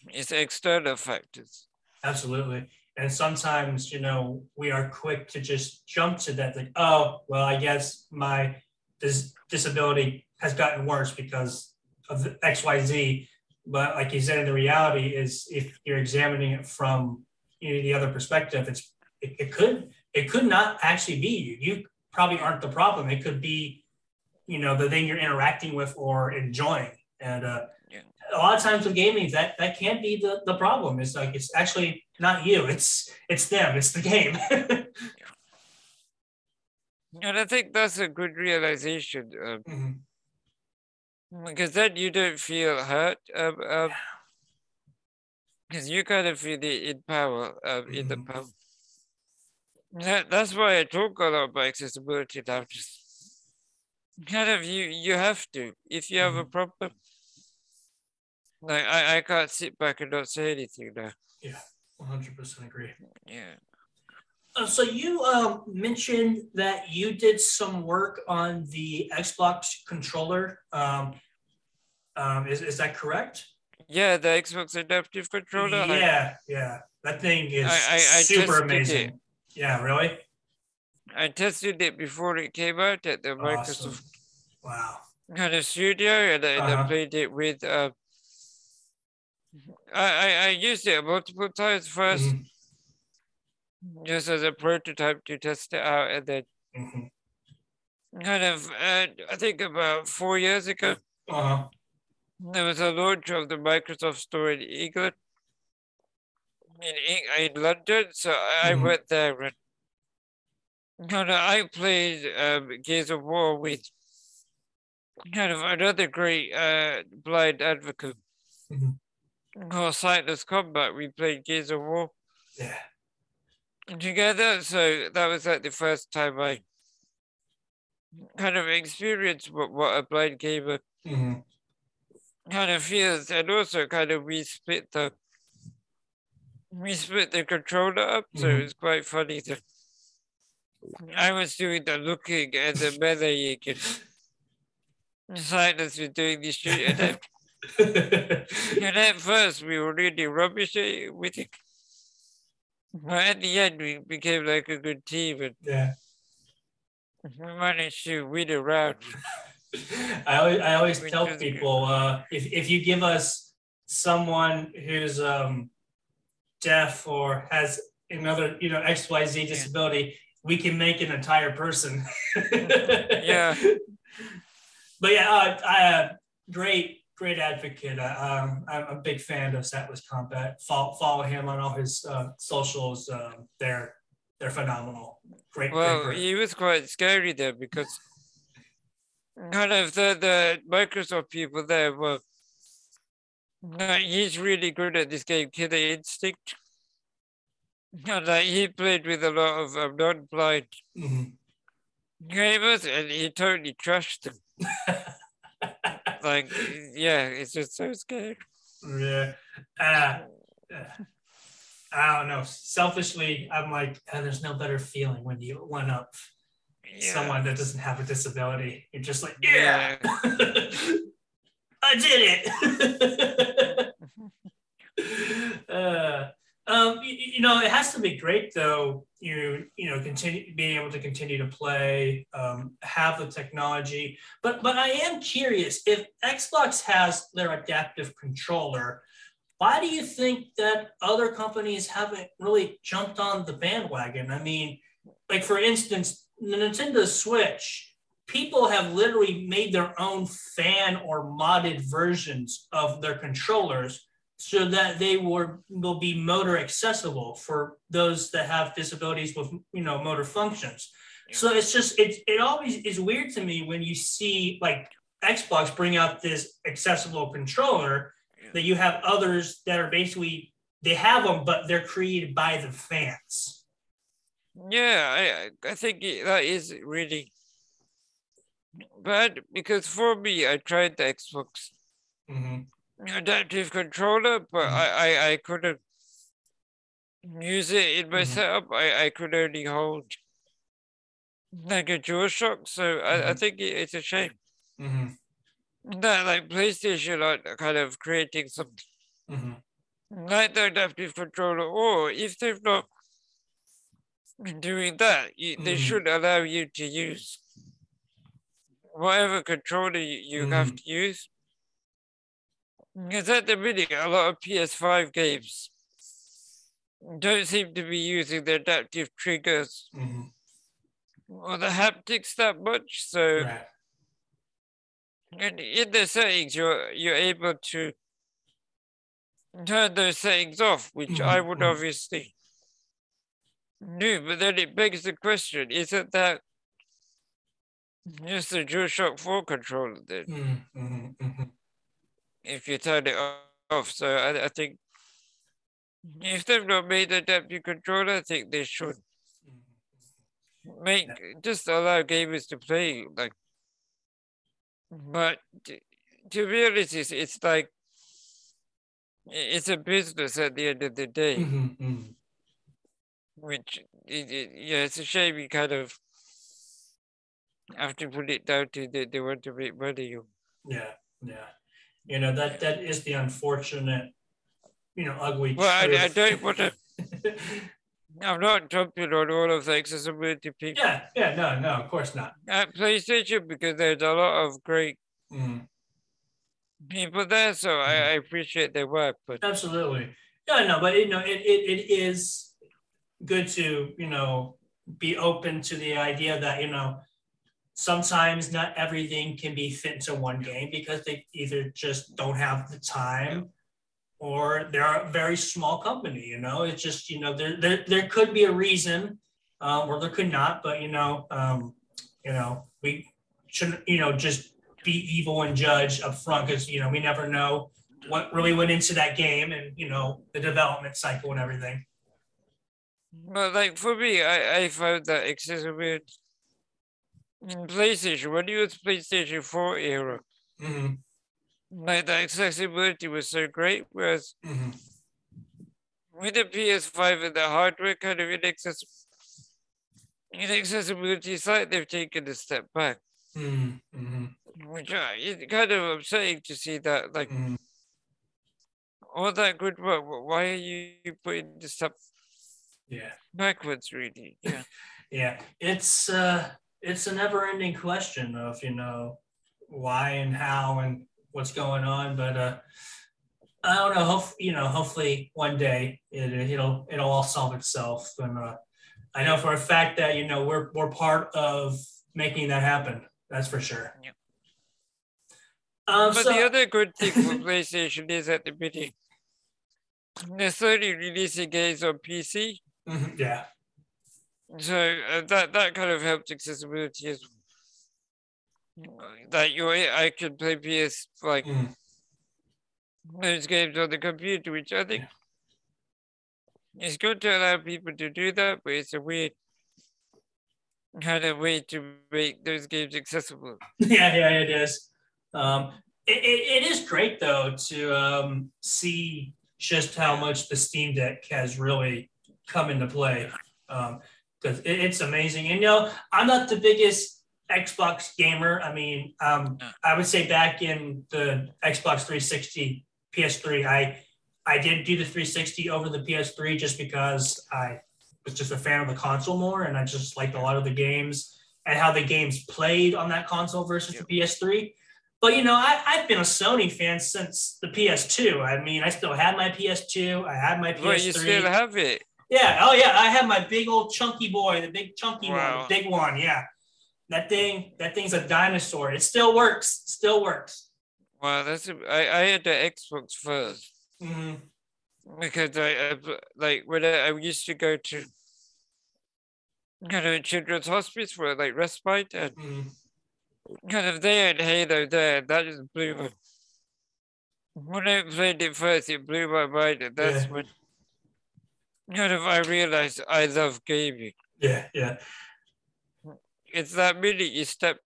It's external factors. Absolutely. And sometimes, you know, we are quick to just jump to that, like, oh, well, I guess my dis- disability has gotten worse because of the XYZ. But like you said, the reality is if you're examining it from you know, the other perspective, it's it, it could it could not actually be you. You probably aren't the problem. It could be, you know, the thing you're interacting with or enjoying. And uh, Yeah. a lot of times with gaming, that that can't be the, the problem. It's like it's actually not you. It's it's them. It's the game. yeah. And I think that's a good realization um, Mhm. Because then you don't feel hurt. Um, um, because you kind of feel the in power, um, in the Mhm. power. That, that's why I talk a lot about accessibility now. Just kind of you you have to if you have a problem. Like I, I can't sit back and not say anything now. 100% agree. Yeah. Uh, so you um, mentioned that you did some work on the Xbox controller. Um, um, is, is that correct? Yeah, the Xbox adaptive controller. I- Yeah, yeah. That thing is I- I- super amazing. it. Yeah, really? I tested it before it came out at the Microsoft Wow. kind of studio, and I, Uh-huh. played it with. Uh, I, I used it multiple times 1st Mhm, just as a prototype to test it out, and then mhm. kind of uh, I think about four years ago Uh-huh. there was a launch of the Microsoft Store in England, in in London. So I, I went there and kind of I played um, Gears of War with kind of another great uh, blind advocate Mhm. called Sightless Combat. We played Gears of War Yeah. Together. So that was like the first time I kind of experienced what, what a blind gamer Mhm. kind of feels, and also kind of we split the we split the controller up, so it was quite funny that I was doing the looking and the meleeing, and Silas was doing the shooting. And, then- and at first, we were really rubbish with it, but at the end, we became like a good team, and yeah. we managed to win a round. I always, I always tell people uh, if, if you give us someone who's um, deaf or has another you know XYZ disability, we can make an entire person. Yeah. But yeah, uh, I, uh, great, great advocate. Uh, um, I'm a big fan of Sightless Combat. Follow, follow him on all his uh, socials. Um, they're they're phenomenal. Great. Well, great, he was quite scary there because kind of the, the Microsoft people there were. Uh, he's really good at this game, Killer Instinct. And uh, he played with a lot of um, non-blind Mhm. gamers, and he totally trashed them. Like, yeah, it's just so scary. Yeah. Uh, I don't know. Selfishly, I'm like, oh, there's no better feeling when you one up Yeah. someone that doesn't have a disability. You're just like, yeah, I did it. uh, um, you, you know, it has to be great though. You you know, continue being able to continue to play, um, have the technology. But but I am curious if Xbox has their adaptive controller. Why do you think that other companies haven't really jumped on the bandwagon? I mean, like for instance, the Nintendo Switch, people have literally made their own fan or modded versions of their controllers so that they were will be motor accessible for those that have disabilities with you know motor functions. So it's just it it always is weird to me when you see like Xbox bring out this accessible controller that you have others that are basically they have them but they're created by the fans. Yeah, I I- think that is really bad because for me, I tried the Xbox Mhm. Adaptive controller, but Mhm. I, I I couldn't use it in my Mhm. setup. I I could only hold like a DualShock, so I, I Mhm. think it, it's a shame Mhm. that like PlayStation are kind of creating something like the adaptive controller, or if they've not been doing that, you, they should allow you to use whatever controller you, you have to use. Because at the minute, a lot of PS5 games don't seem to be using the adaptive triggers Mhm. or the haptics that much. So Right. in, in the settings, you're you're able to turn those settings off, which I Mhm, would mhm. obviously do. But then it begs the question: Isn't that just a DualShock 4 controller then? If you turn it off, so I, I think if they've not made adaptive controller, I think they should make just allow gamers to play like. But t- to be honest, it's, it's like it's a business at the end of the day. Mhm. Mhm. which it, it, yeah, it's a shame you kind of have to put it down to they, they want to make money. or- Yeah. Yeah. You know that that is the unfortunate, you know, ugly Well, I, I don't want to I'm not jumping on all of the accessibility people yeah, yeah, no, no, of course not. at PlayStation because there's a lot of great Mhm. people there, so I, I appreciate their work. But Absolutely. Yeah, no, but you know, it, it, it is good to, you know, be open to the idea that, you know, sometimes not everything can be fit into one game because they either just don't have the time or they're a very small company, you know. It's just, you know, there there, there could be a reason, um, or there could not, but you know, um, you know, we shouldn't, you know, just be evil and judge up front because you know we never know what really went into that game and you know the development cycle and everything. But like for me, I, I found that accessibility in PlayStation, when you was PlayStation 4 era, Mm-hmm. like the accessibility was so great, whereas Mm-hmm. with the PS5 and the hardware kind of inaccessible inaccessibility side, they've taken a step back. Mm-hmm. Which uh, it's kind of upsetting to see that like Mm-hmm. all that good work, why are you putting this stuff Yeah. backwards really? Yeah. Yeah. It's uh it's a never ending question of, you know, why and how and what's going on. But uh I don't know, hope you know, hopefully one day it it'll it'll all solve itself. And uh I know for a fact that, you know, we're we're part of making that happen. That's for sure. Yeah. Um, But so, the other good thing for PlayStation is at the beginning, they're slowly releasing games on PC. Mhm, yeah. So uh, that that kind of helped accessibility as that you I could play PS like Mm. those games on the computer, which I think it's good to allow people to do that, but it's a weird kind of way to make those games accessible. yeah, yeah, it is. Um, it, it, it is great though to um, see just how much the Steam Deck has really come into play because it, it's amazing. And you know, I'm not the biggest Xbox gamer. I mean, um. I would say back in the Xbox 360, PS3, I I did do the 360 over the PS3 just because I was just a fan of the console more, and I just liked a lot of the games and how the games played on that console versus the PS3. But you know, I, I've been a Sony fan since the PS2. I mean, I still had my PS2. I had my But you still PS3. have it. Yeah. Oh yeah, I have my big old chunky boy, the big chunky one, Wow. the big one. Yeah. That thing, that thing's a dinosaur. It still works. Still works. Well, that's a, I, I had the Xbox first hmm because I, I like when I, I used to go to kind of children's hospice for like respite and hmm kind of they had Halo there. That just blew my. When I played it first, it blew my mind, and that's Yeah. when kind of I realized I love gaming. Yeah. Yeah. It's that minute you stepped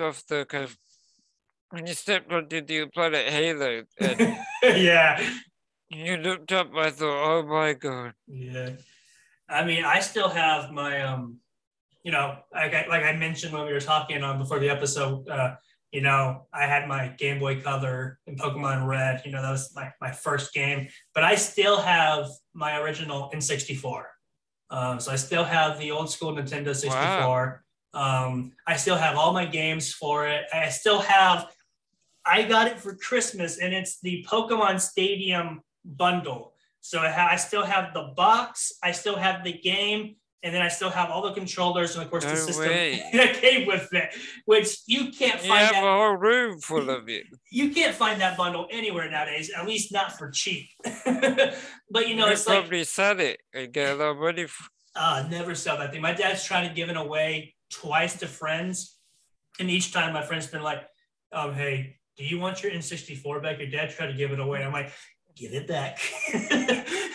off the kind of when you stepped onto the planet Halo and yeah. you looked up, I thought, oh my god. Yeah. I mean, I still have my um, you know, like I, like I mentioned when we were talking on before the episode, uh, you know, I had my Game Boy Color and Pokemon Red. You know, that was my, my first game, but I still have my original N64. Um, so I still have the old school Nintendo 64. Um, I still have all my games for it. I still have. I got it for Christmas, and it's the Pokemon Stadium bundle. So I, ha- I still have the box, I still have the game, and then I still have all the controllers and of course No the system that came with it, which you can't You find have a whole room full of it. You can't find that bundle anywhere nowadays, at least not for cheap. but you know, you it's like probably sell it and get a lot of money. For, uh, never sell that thing. My dad's trying to give it away twice to friends, and each time my friend's been like, "Um, hey, do you want your N64 back?" Your dad tried to give it away. I'm like, "Give it back.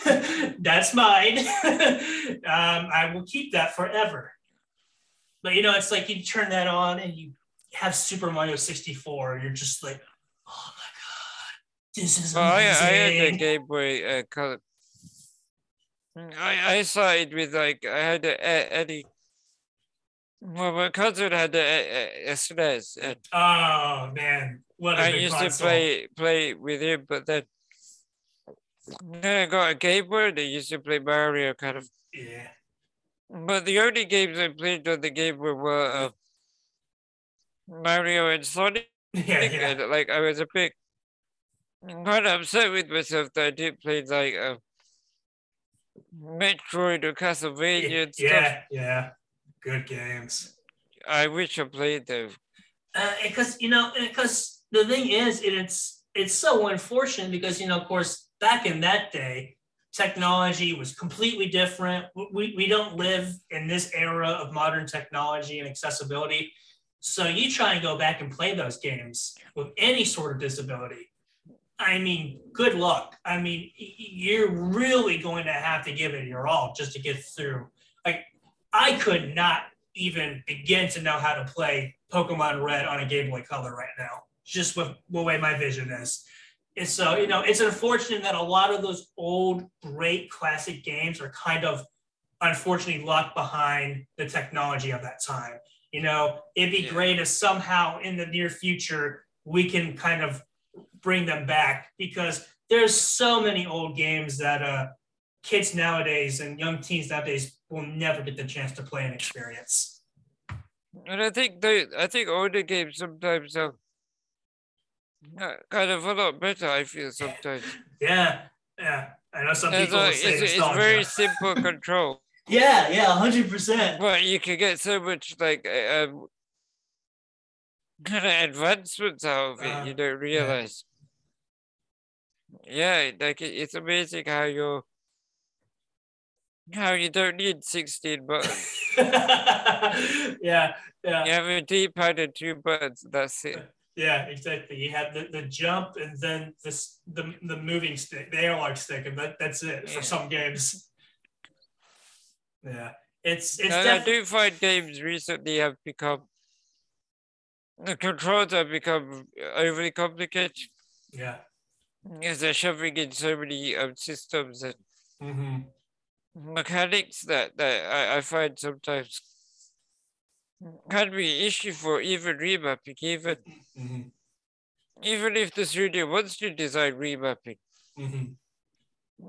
That's mine. um, I will keep that forever." But you know, it's like you turn that on and you have Super Mario 64. You're just like, "Oh my god, this is well, I, I had the amazing." Game Boy uh, Color. I, I started with like, I had a, a, Eddie. Well, my cousin had the uh, uh, SNES, and oh man, what a I good console! I used console. to play play with him, but then Then I got a Game Boy that used to play Mario kind of. Yeah. But the only games I played on the Game were uh, Mario and Sonic. Yeah, yeah. And, like I was a bit kind of upset with myself that I didn't play like uh, Metroid or Castlevania and stuff. Yeah, yeah. Good games. I wish I played them. because Uh, you know, because the thing is, it's it's so unfortunate because you know, of course, back in that day, technology was completely different. We we don't live in this era of modern technology and accessibility. So you try and go back and play those games with any sort of disability. I mean, good luck. I mean, you're really going to have to give it your all just to get through. Like, I could not even begin to know how to play Pokemon Red on a Game Boy Color right now, just with the way my vision is. And so, you know, it's unfortunate that a lot of those old, great classic games are kind of unfortunately locked behind the technology of that time. You know, it'd be Yeah. great if somehow in the near future we can kind of bring them back because there's so many old games that uh, kids nowadays and young teens nowadays will never get the chance to play and experience. And I think they, I think older games sometimes are kind of a lot better. I feel sometimes. Yeah, yeah. I know some It's, people like, say it's, it's nostalgia. very simple control, Yeah, yeah, hundred percent. but you can get so much like uh, um, kind of advancements out of it. Uh, you don't realize. Yeah, like it, it's amazing how you're how you don't need sixteen buttons. yeah, yeah, You have a D-pad and two buttons. That's it. yeah, exactly. You have the, the jump and then this the the moving stick, the analog stick, and that, that's it for some games. Yeah, it's it's And I do find games recently have become the controls have become overly complicated yeah. because they're shoving in so many um, systems and hmm mechanics that, that I, I find sometimes can be issue for even remapping, even hmm even if the studio wants to design remapping. hmm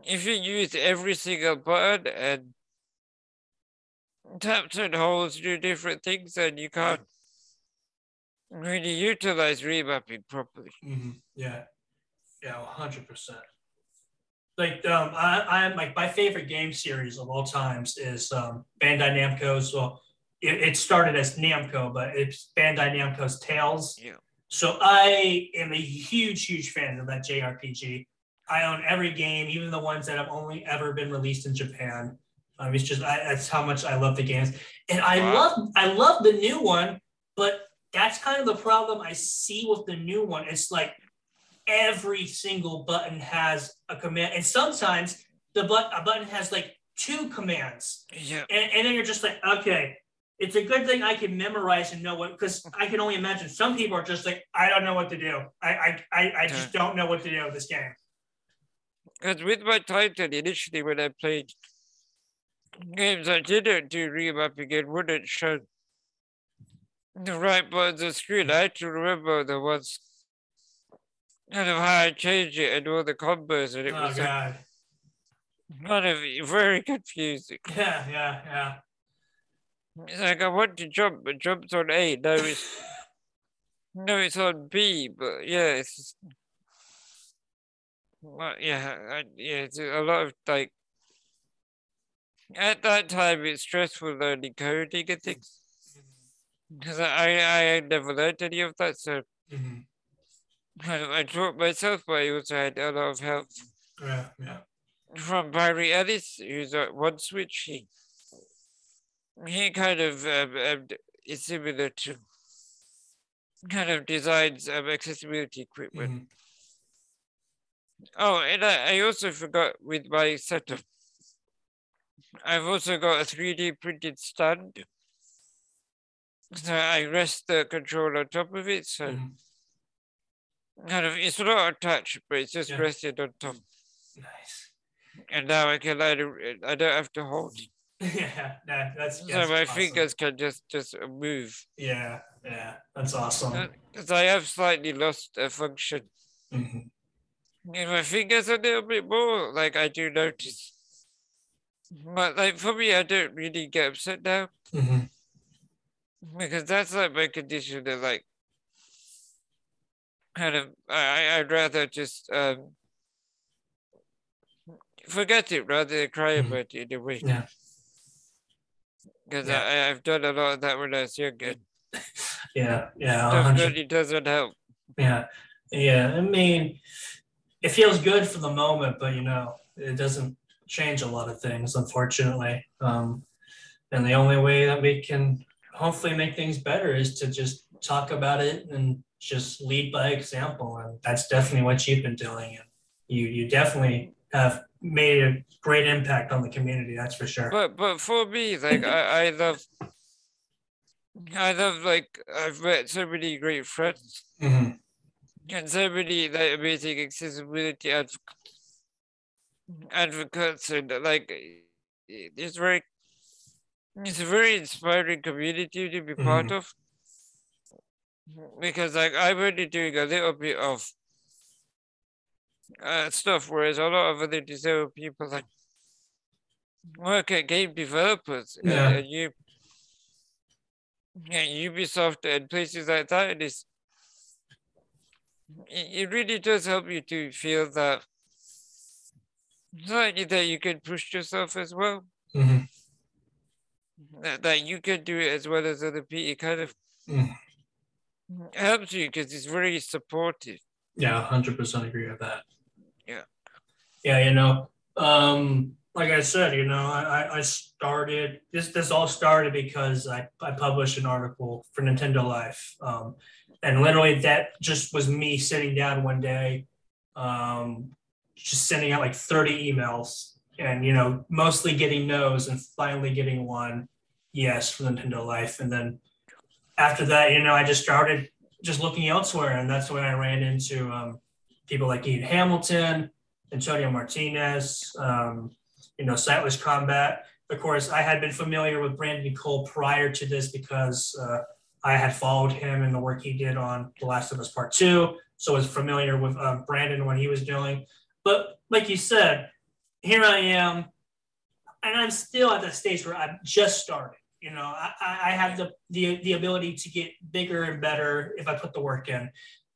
If you use every single button and taps and holds do different things, then you can't really utilize remapping properly. hmm Yeah, yeah, hundred percent. Like um, I, I'm like my favorite game series of all times is um, Bandai Namco's. Well, it, it started as Namco, but it's Bandai Namco's Tales. Yeah. So I am a huge, huge fan of that JRPG. I own every game, even the ones that have only ever been released in Japan. Um, it's just I, that's how much I love the games, and I Wow. love I love the new one, but that's kind of the problem I see with the new one. It's like every single button has a command, and sometimes the but a button has like two commands, Yeah. and, and then you're just like, okay, it's a good thing I can memorize and know what because I can only imagine some people are just like, I don't know what to do. I I, I, I just don't know what to do with this game. Because with my Titan, initially when I played games I didn't do remapping, it wouldn't show the right buttons on the screen. I had to remember the ones kind of how I changed it and all the combos, and it oh was like, god. kind of very confusing. Yeah, yeah, yeah. It's like I want to jump, but jump's on A. No, it's no, it's on B. But yeah, it's well, yeah, I, yeah. It's a lot of like at that time it's stressful learning coding and things because I I never learned any of that. So hmm kind of I taught myself, but I also had a lot of help Yeah, yeah. from Barrie Ellis, who's at One Switch. He, he kind of um, um, is similar to kind of designs um, accessibility equipment. Mhm. Oh, and I, I also forgot with my setup, I've also got a 3D printed stand. So I rest the control on top of it. So Mhm. kind of it's not attached, but it's just Yeah. rested on top. Nice. And now I can either I don't have to hold. it. Yeah, that, that's, So that's my awesome. fingers can just just move. Yeah, yeah, that's awesome. Because I have slightly lost a function Mhm. if my fingers a little bit more, like I do notice. But like for me, I don't really get upset now hmm because that's like my condition that like kind of I I'd rather just um forget it rather than cry Mhm. about it in a way. Yeah. Because Yeah. I I've done a lot of that when I was younger. Yeah, yeah, a hundred- doesn't help. yeah, yeah. I mean, it feels good for the moment, but you know, it doesn't change a lot of things, unfortunately. Um, and the only way that we can hopefully make things better is to just talk about it and just lead by example. And that's definitely what you've been doing. And you you definitely have made a great impact on the community. That's for sure. But but for me, like I, I love I love like I've met so many great friends Mhm. and so many like amazing accessibility advocates advocates and like it's very it's a very inspiring community to be part of because like I'm only doing a little bit of uh, stuff whereas a lot of other disabled people like work at game developers Yeah. and you yeah, Ubisoft and places like that and it's it, really does help you to feel that only that you can push yourself as well, Mhm. that, that you can do it as well as other people. It kind of Mm. helps you because it's very supportive. Yeah, hundred percent agree with that. Yeah. Yeah, you know, um, like I said, you know, I, I- started this. This all started because I, I published an article for Nintendo Life, um, and literally that just was me sitting down one day, um, just sending out like thirty emails, and you know, mostly getting no's, and finally getting one yes for Nintendo Life, and then after that, you know, I just started just looking elsewhere, and that's when I ran into um, people like Ian Hamilton, Antonio Martinez, um, you know, Sightless Combat. Of course, I had been familiar with Brandon Cole prior to this because uh, I had followed him and the work he did on The Last of Us Part Two, so was familiar with um, Brandon when he was doing. But like you said, here I am, and I'm still at the stage where I've just started. You know, I, I have the, the the ability to get bigger and better if I put the work in.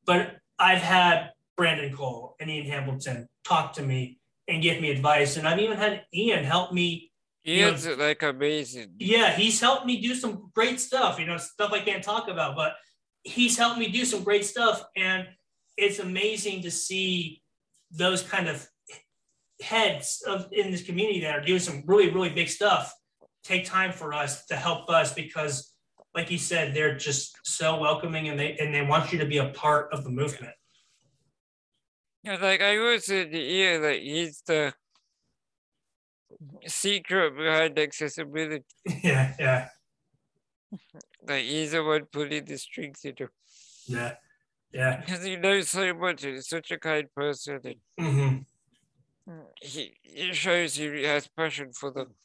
But I've had Brandon Cole and Ian Hamilton talk to me and give me advice, and I've even had Ian help me. He Yeah. is like amazing. Yeah, he's helped me do some great stuff. You know, stuff I can't talk about, but he's helped me do some great stuff, and it's amazing to see those kind of heads of in this community that are doing some really really big stuff take time for us to help us because like you said they're just so welcoming and they and they want you to be a part of the movement Yeah, like I was in the ear that he's the secret behind accessibility. yeah yeah Like he's the one pulling the strings, you know, yeah yeah because he knows so much and he's such a kind person. And hmm he it shows he has passion for them.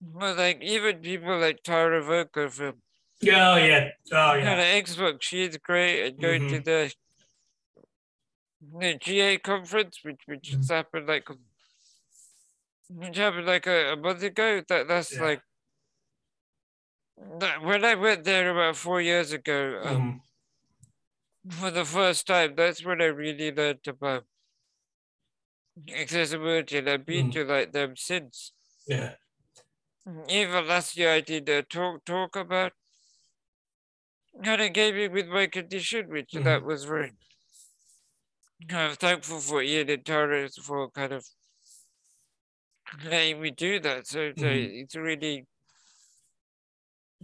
But like even people like Tara Voelker from yeah oh yeah oh yeah. the Xbox, she's great and going to the the GA conference, which which Mhm. happened like which happened like a, a month ago. That that's Yeah. like that when I went there about four years ago, um, Mhm. for the first time, that's when I really learned about accessibility, and I've been Mm. to like them since. yeah Even last year, I did a talk talk about kind of gaming with my condition, which Mhm. that was very kind of thankful for Ian and Tara for kind of letting me do that. So, so Mhm. it's really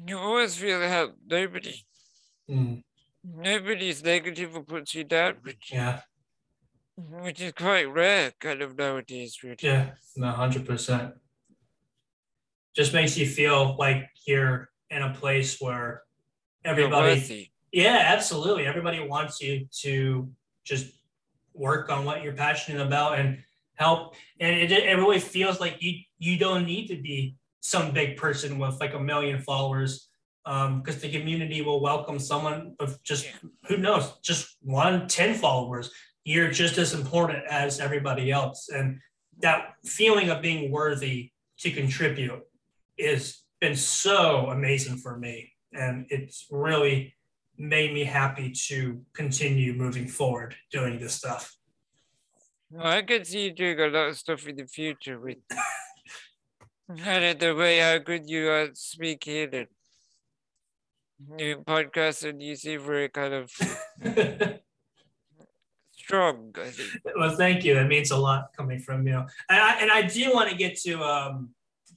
you always feel help. Nobody, Mm. nobody's negative or puts you down, which yeah which is quite rare, kind of nowadays. Really, yeah no 100% just makes you feel like you're in a place where everybody. Yeah, absolutely. Everybody wants you to just work on what you're passionate about and help. And it, it really feels like you you don't need to be some big person with like a million followers um, because the community will welcome someone with just Yeah. who knows just one, 10 followers you're just as important as everybody else. And that feeling of being worthy to contribute has been so amazing for me. And it's really made me happy to continue moving forward doing this stuff. Well, I can see you doing a lot of stuff in the future with and the way how good you are speaking and new podcast and you seem very kind of strong, I think. Well, thank you. That means a lot coming from you. And I, and I do want to get to um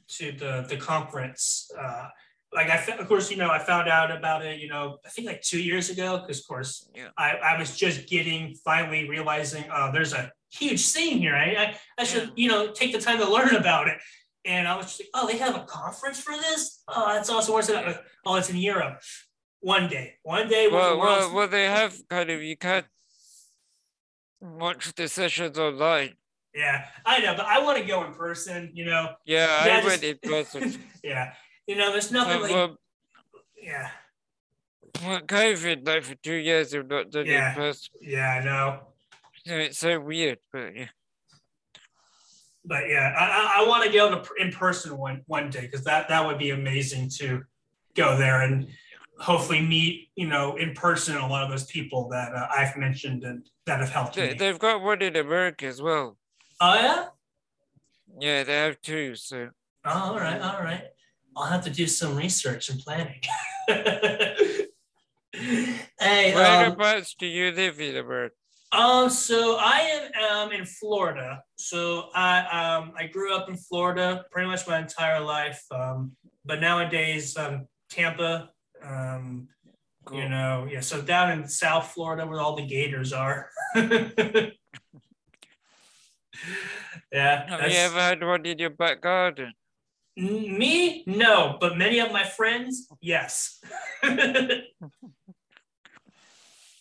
to the the conference. Uh, like I, of course, you know, I found out about it, you know, I think like two years ago, because of course, Yeah. I, I was just getting finally realizing, oh, there's a huge scene here. I, I, I should, you know, take the time to learn about it. And I was just like, oh, they have a conference for this? Oh, that's awesome. Where's it? Oh, it's in Europe. One day, one day. Well, well, well, they have kind of, you can't watch the sessions online. Yeah, I know, but I want to go in person, you know. Yeah, Yeah, I went just- in person. yeah, you know, there's nothing like, yeah, well, COVID, like for two years, I've not done Yeah. it in person. yeah, I know. So it's so weird, but yeah. but yeah, I, I, I want to go to in person one one day because that that would be amazing to go there and hopefully meet you know in person a lot of those people that uh, I've mentioned and that have helped They, me. they've got one in America as well. Oh yeah. Yeah, they have two. So Oh, all right, all right. I'll have to do some research and planning. hey, um, whereabouts do you live in America? Um, so I am um, in Florida. So I um, I grew up in Florida pretty much my entire life. Um, but nowadays, um, Tampa. Um, Cool. You know, yeah. So down in South Florida, where all the Gators are. yeah. Have you ever had one in your back garden? Me, no, but many of my friends, yes.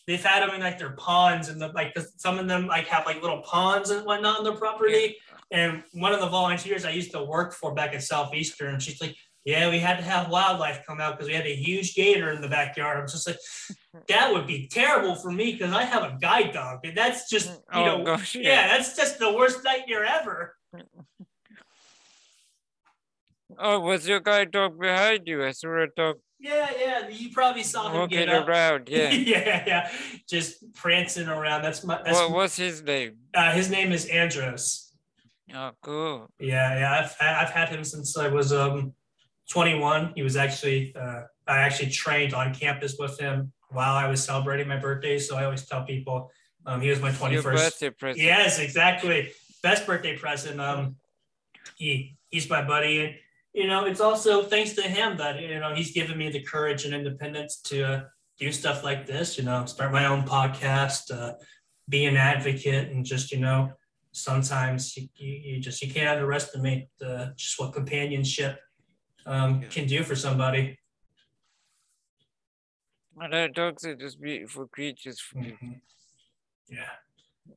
They've had them in like their ponds and the like. some of them like have like little ponds and whatnot on their property. And one of the volunteers I used to work for back at Southeastern, she's like, "Yeah, we had to have wildlife come out because we had a huge gator in the backyard." I'm just like, "That would be terrible for me because I have a guide dog, and that's just you Oh, know, gosh, yeah. yeah. that's just the worst nightmare ever." Oh, was your guide dog behind you? I saw a dog Yeah, yeah, you probably saw him walking get up. around. Yeah. yeah, yeah, just prancing around. That's my. That's, what, what's his name? uh, his name is Andros. Oh, cool. Yeah, yeah. I've I've had him since I was um 21. He was actually uh, I actually trained on campus with him while I was celebrating my birthday. So I always tell people um, he was my Your 21st. birthday present. Yes, exactly. Best birthday present. Um, he he's my buddy, and you know it's also thanks to him that you know he's given me the courage and independence to uh, do stuff like this. You know, start my own podcast, uh, be an advocate, and just you know sometimes you, you, you just you can't underestimate the, just what companionship um, can do for somebody. I know dogs are just beautiful creatures for me. Mhm. Yeah,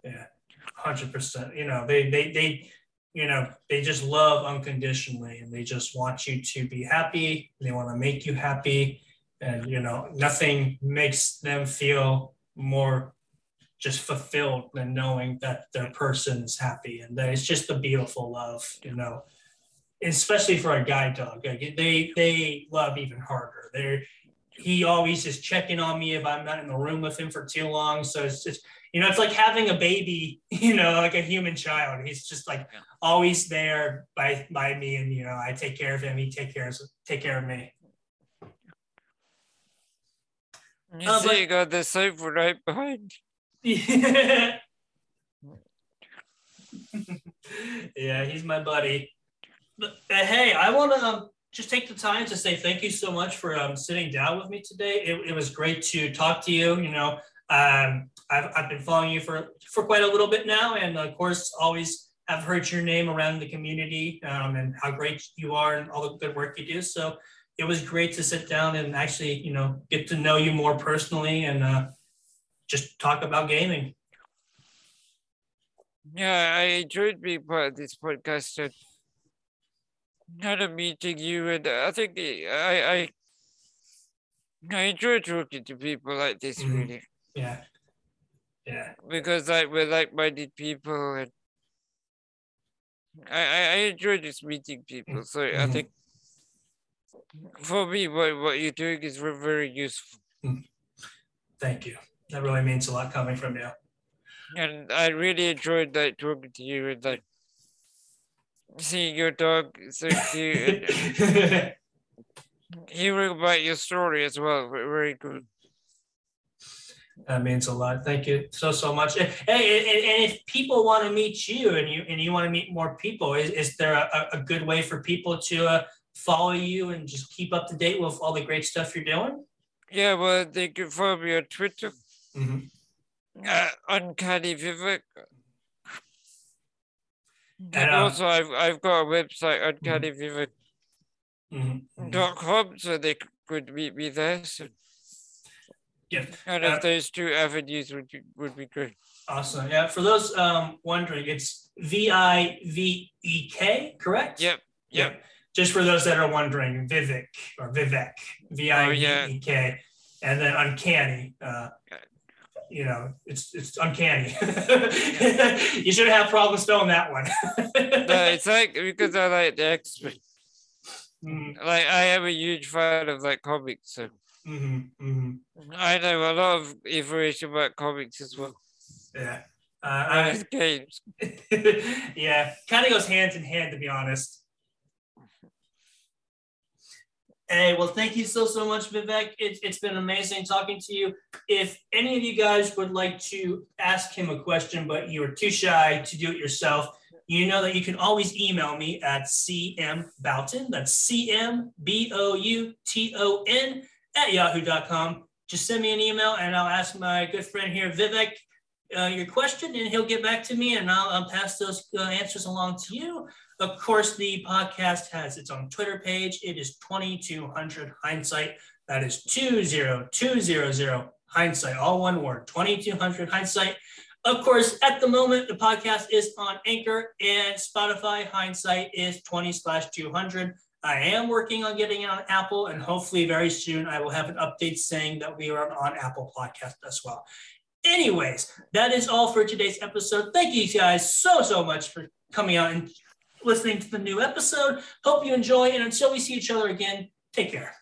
yeah, hundred percent. You know, they they they, you know, they just love unconditionally, and they just want you to be happy. They want to make you happy, and you know, nothing makes them feel more just fulfilled than knowing that their person is happy, and that it's just a beautiful love. You know, especially for a guide dog, like they they love even harder. They're he always is checking on me if I'm not in the room with him for too long. So it's just, you know, it's like having a baby, you know, like a human child. He's just like always there by by me, and you know, I take care of him. He take care of take care of me. You Uh, see, but- you got the sofa right behind. Yeah. yeah, he's my buddy. Uh, hey, I want to um, just take the time to say thank you so much for um, sitting down with me today. It, it was great to talk to you. You know, um, I've, I've been following you for for quite a little bit now, and of course, always have heard your name around the community um, and how great you are and all the good work you do. So it was great to sit down and actually, you know, get to know you more personally and uh, just talk about gaming. Yeah, I enjoyed being part of this podcast kind of meeting you, and I think I I I enjoy talking to people like this. Mhm. Really, Yeah. Yeah. Because like we're like-minded people, and I I, I enjoy just meeting people. So I Mhm. think for me, what what you're doing is ve- very useful, Thank you. That really means a lot coming from you. and I really enjoyed like talking to you and like seeing your dog so cute and hearing about your story as well. Very good. That means a lot. Thank you so so much. Hey, and, if people want to meet you and you and you want to meet more people, is, is there a, a good way for people to uh, follow you and just keep up to date with all the great stuff you're doing? Yeah, well, they can follow me on Twitter, Mhm. uh, Uncanny Vivek. And, And uh, also, I've, I've got a website, uncannyvivek.com, Mhm. Mhm. so they could meet me there. So Yeah. kind Uh, of those two avenues would be, would be great. Awesome. Yeah. For those um, wondering, it's V I V E K, correct? Yep, yep. Just for those that are wondering, Vivek or Vivek, V I V E K, and then uncanny. Uh, you know, it's it's uncanny. you shouldn't have problems spelling that one. No, it's like because I like the X Men. Mhm, Like I am a huge fan of like comics, so mhm, mhm. I know a lot of information about comics as well. Yeah. Uh, it's games. Yeah, kind of goes hand in hand, to be honest. Hey, well, thank you so, so much, Vivek. It, it's been amazing talking to you. If any of you guys would like to ask him a question, but you are too shy to do it yourself, you know that you can always email me at cmbouton. That's C M B O U T O N at yahoo.com. Just send me an email and I'll ask my good friend here, Vivek, uh, your question and he'll get back to me and I'll, I'll pass those uh, answers along to you. Of course, the podcast has its own Twitter page. It is 2200 hindsight. That is 20200 hindsight, all one word, 2200 hindsight. Of course, at the moment, the podcast is on Anchor and Spotify. Hindsight is 20 slash 200. I am working on getting it on Apple, and hopefully, very soon, I will have an update saying that we are on Apple Podcast as well. Anyways, that is all for today's episode. Thank you guys so, so much for coming out and listening to the new episode. Hope you enjoy, and until we see each other again, take care.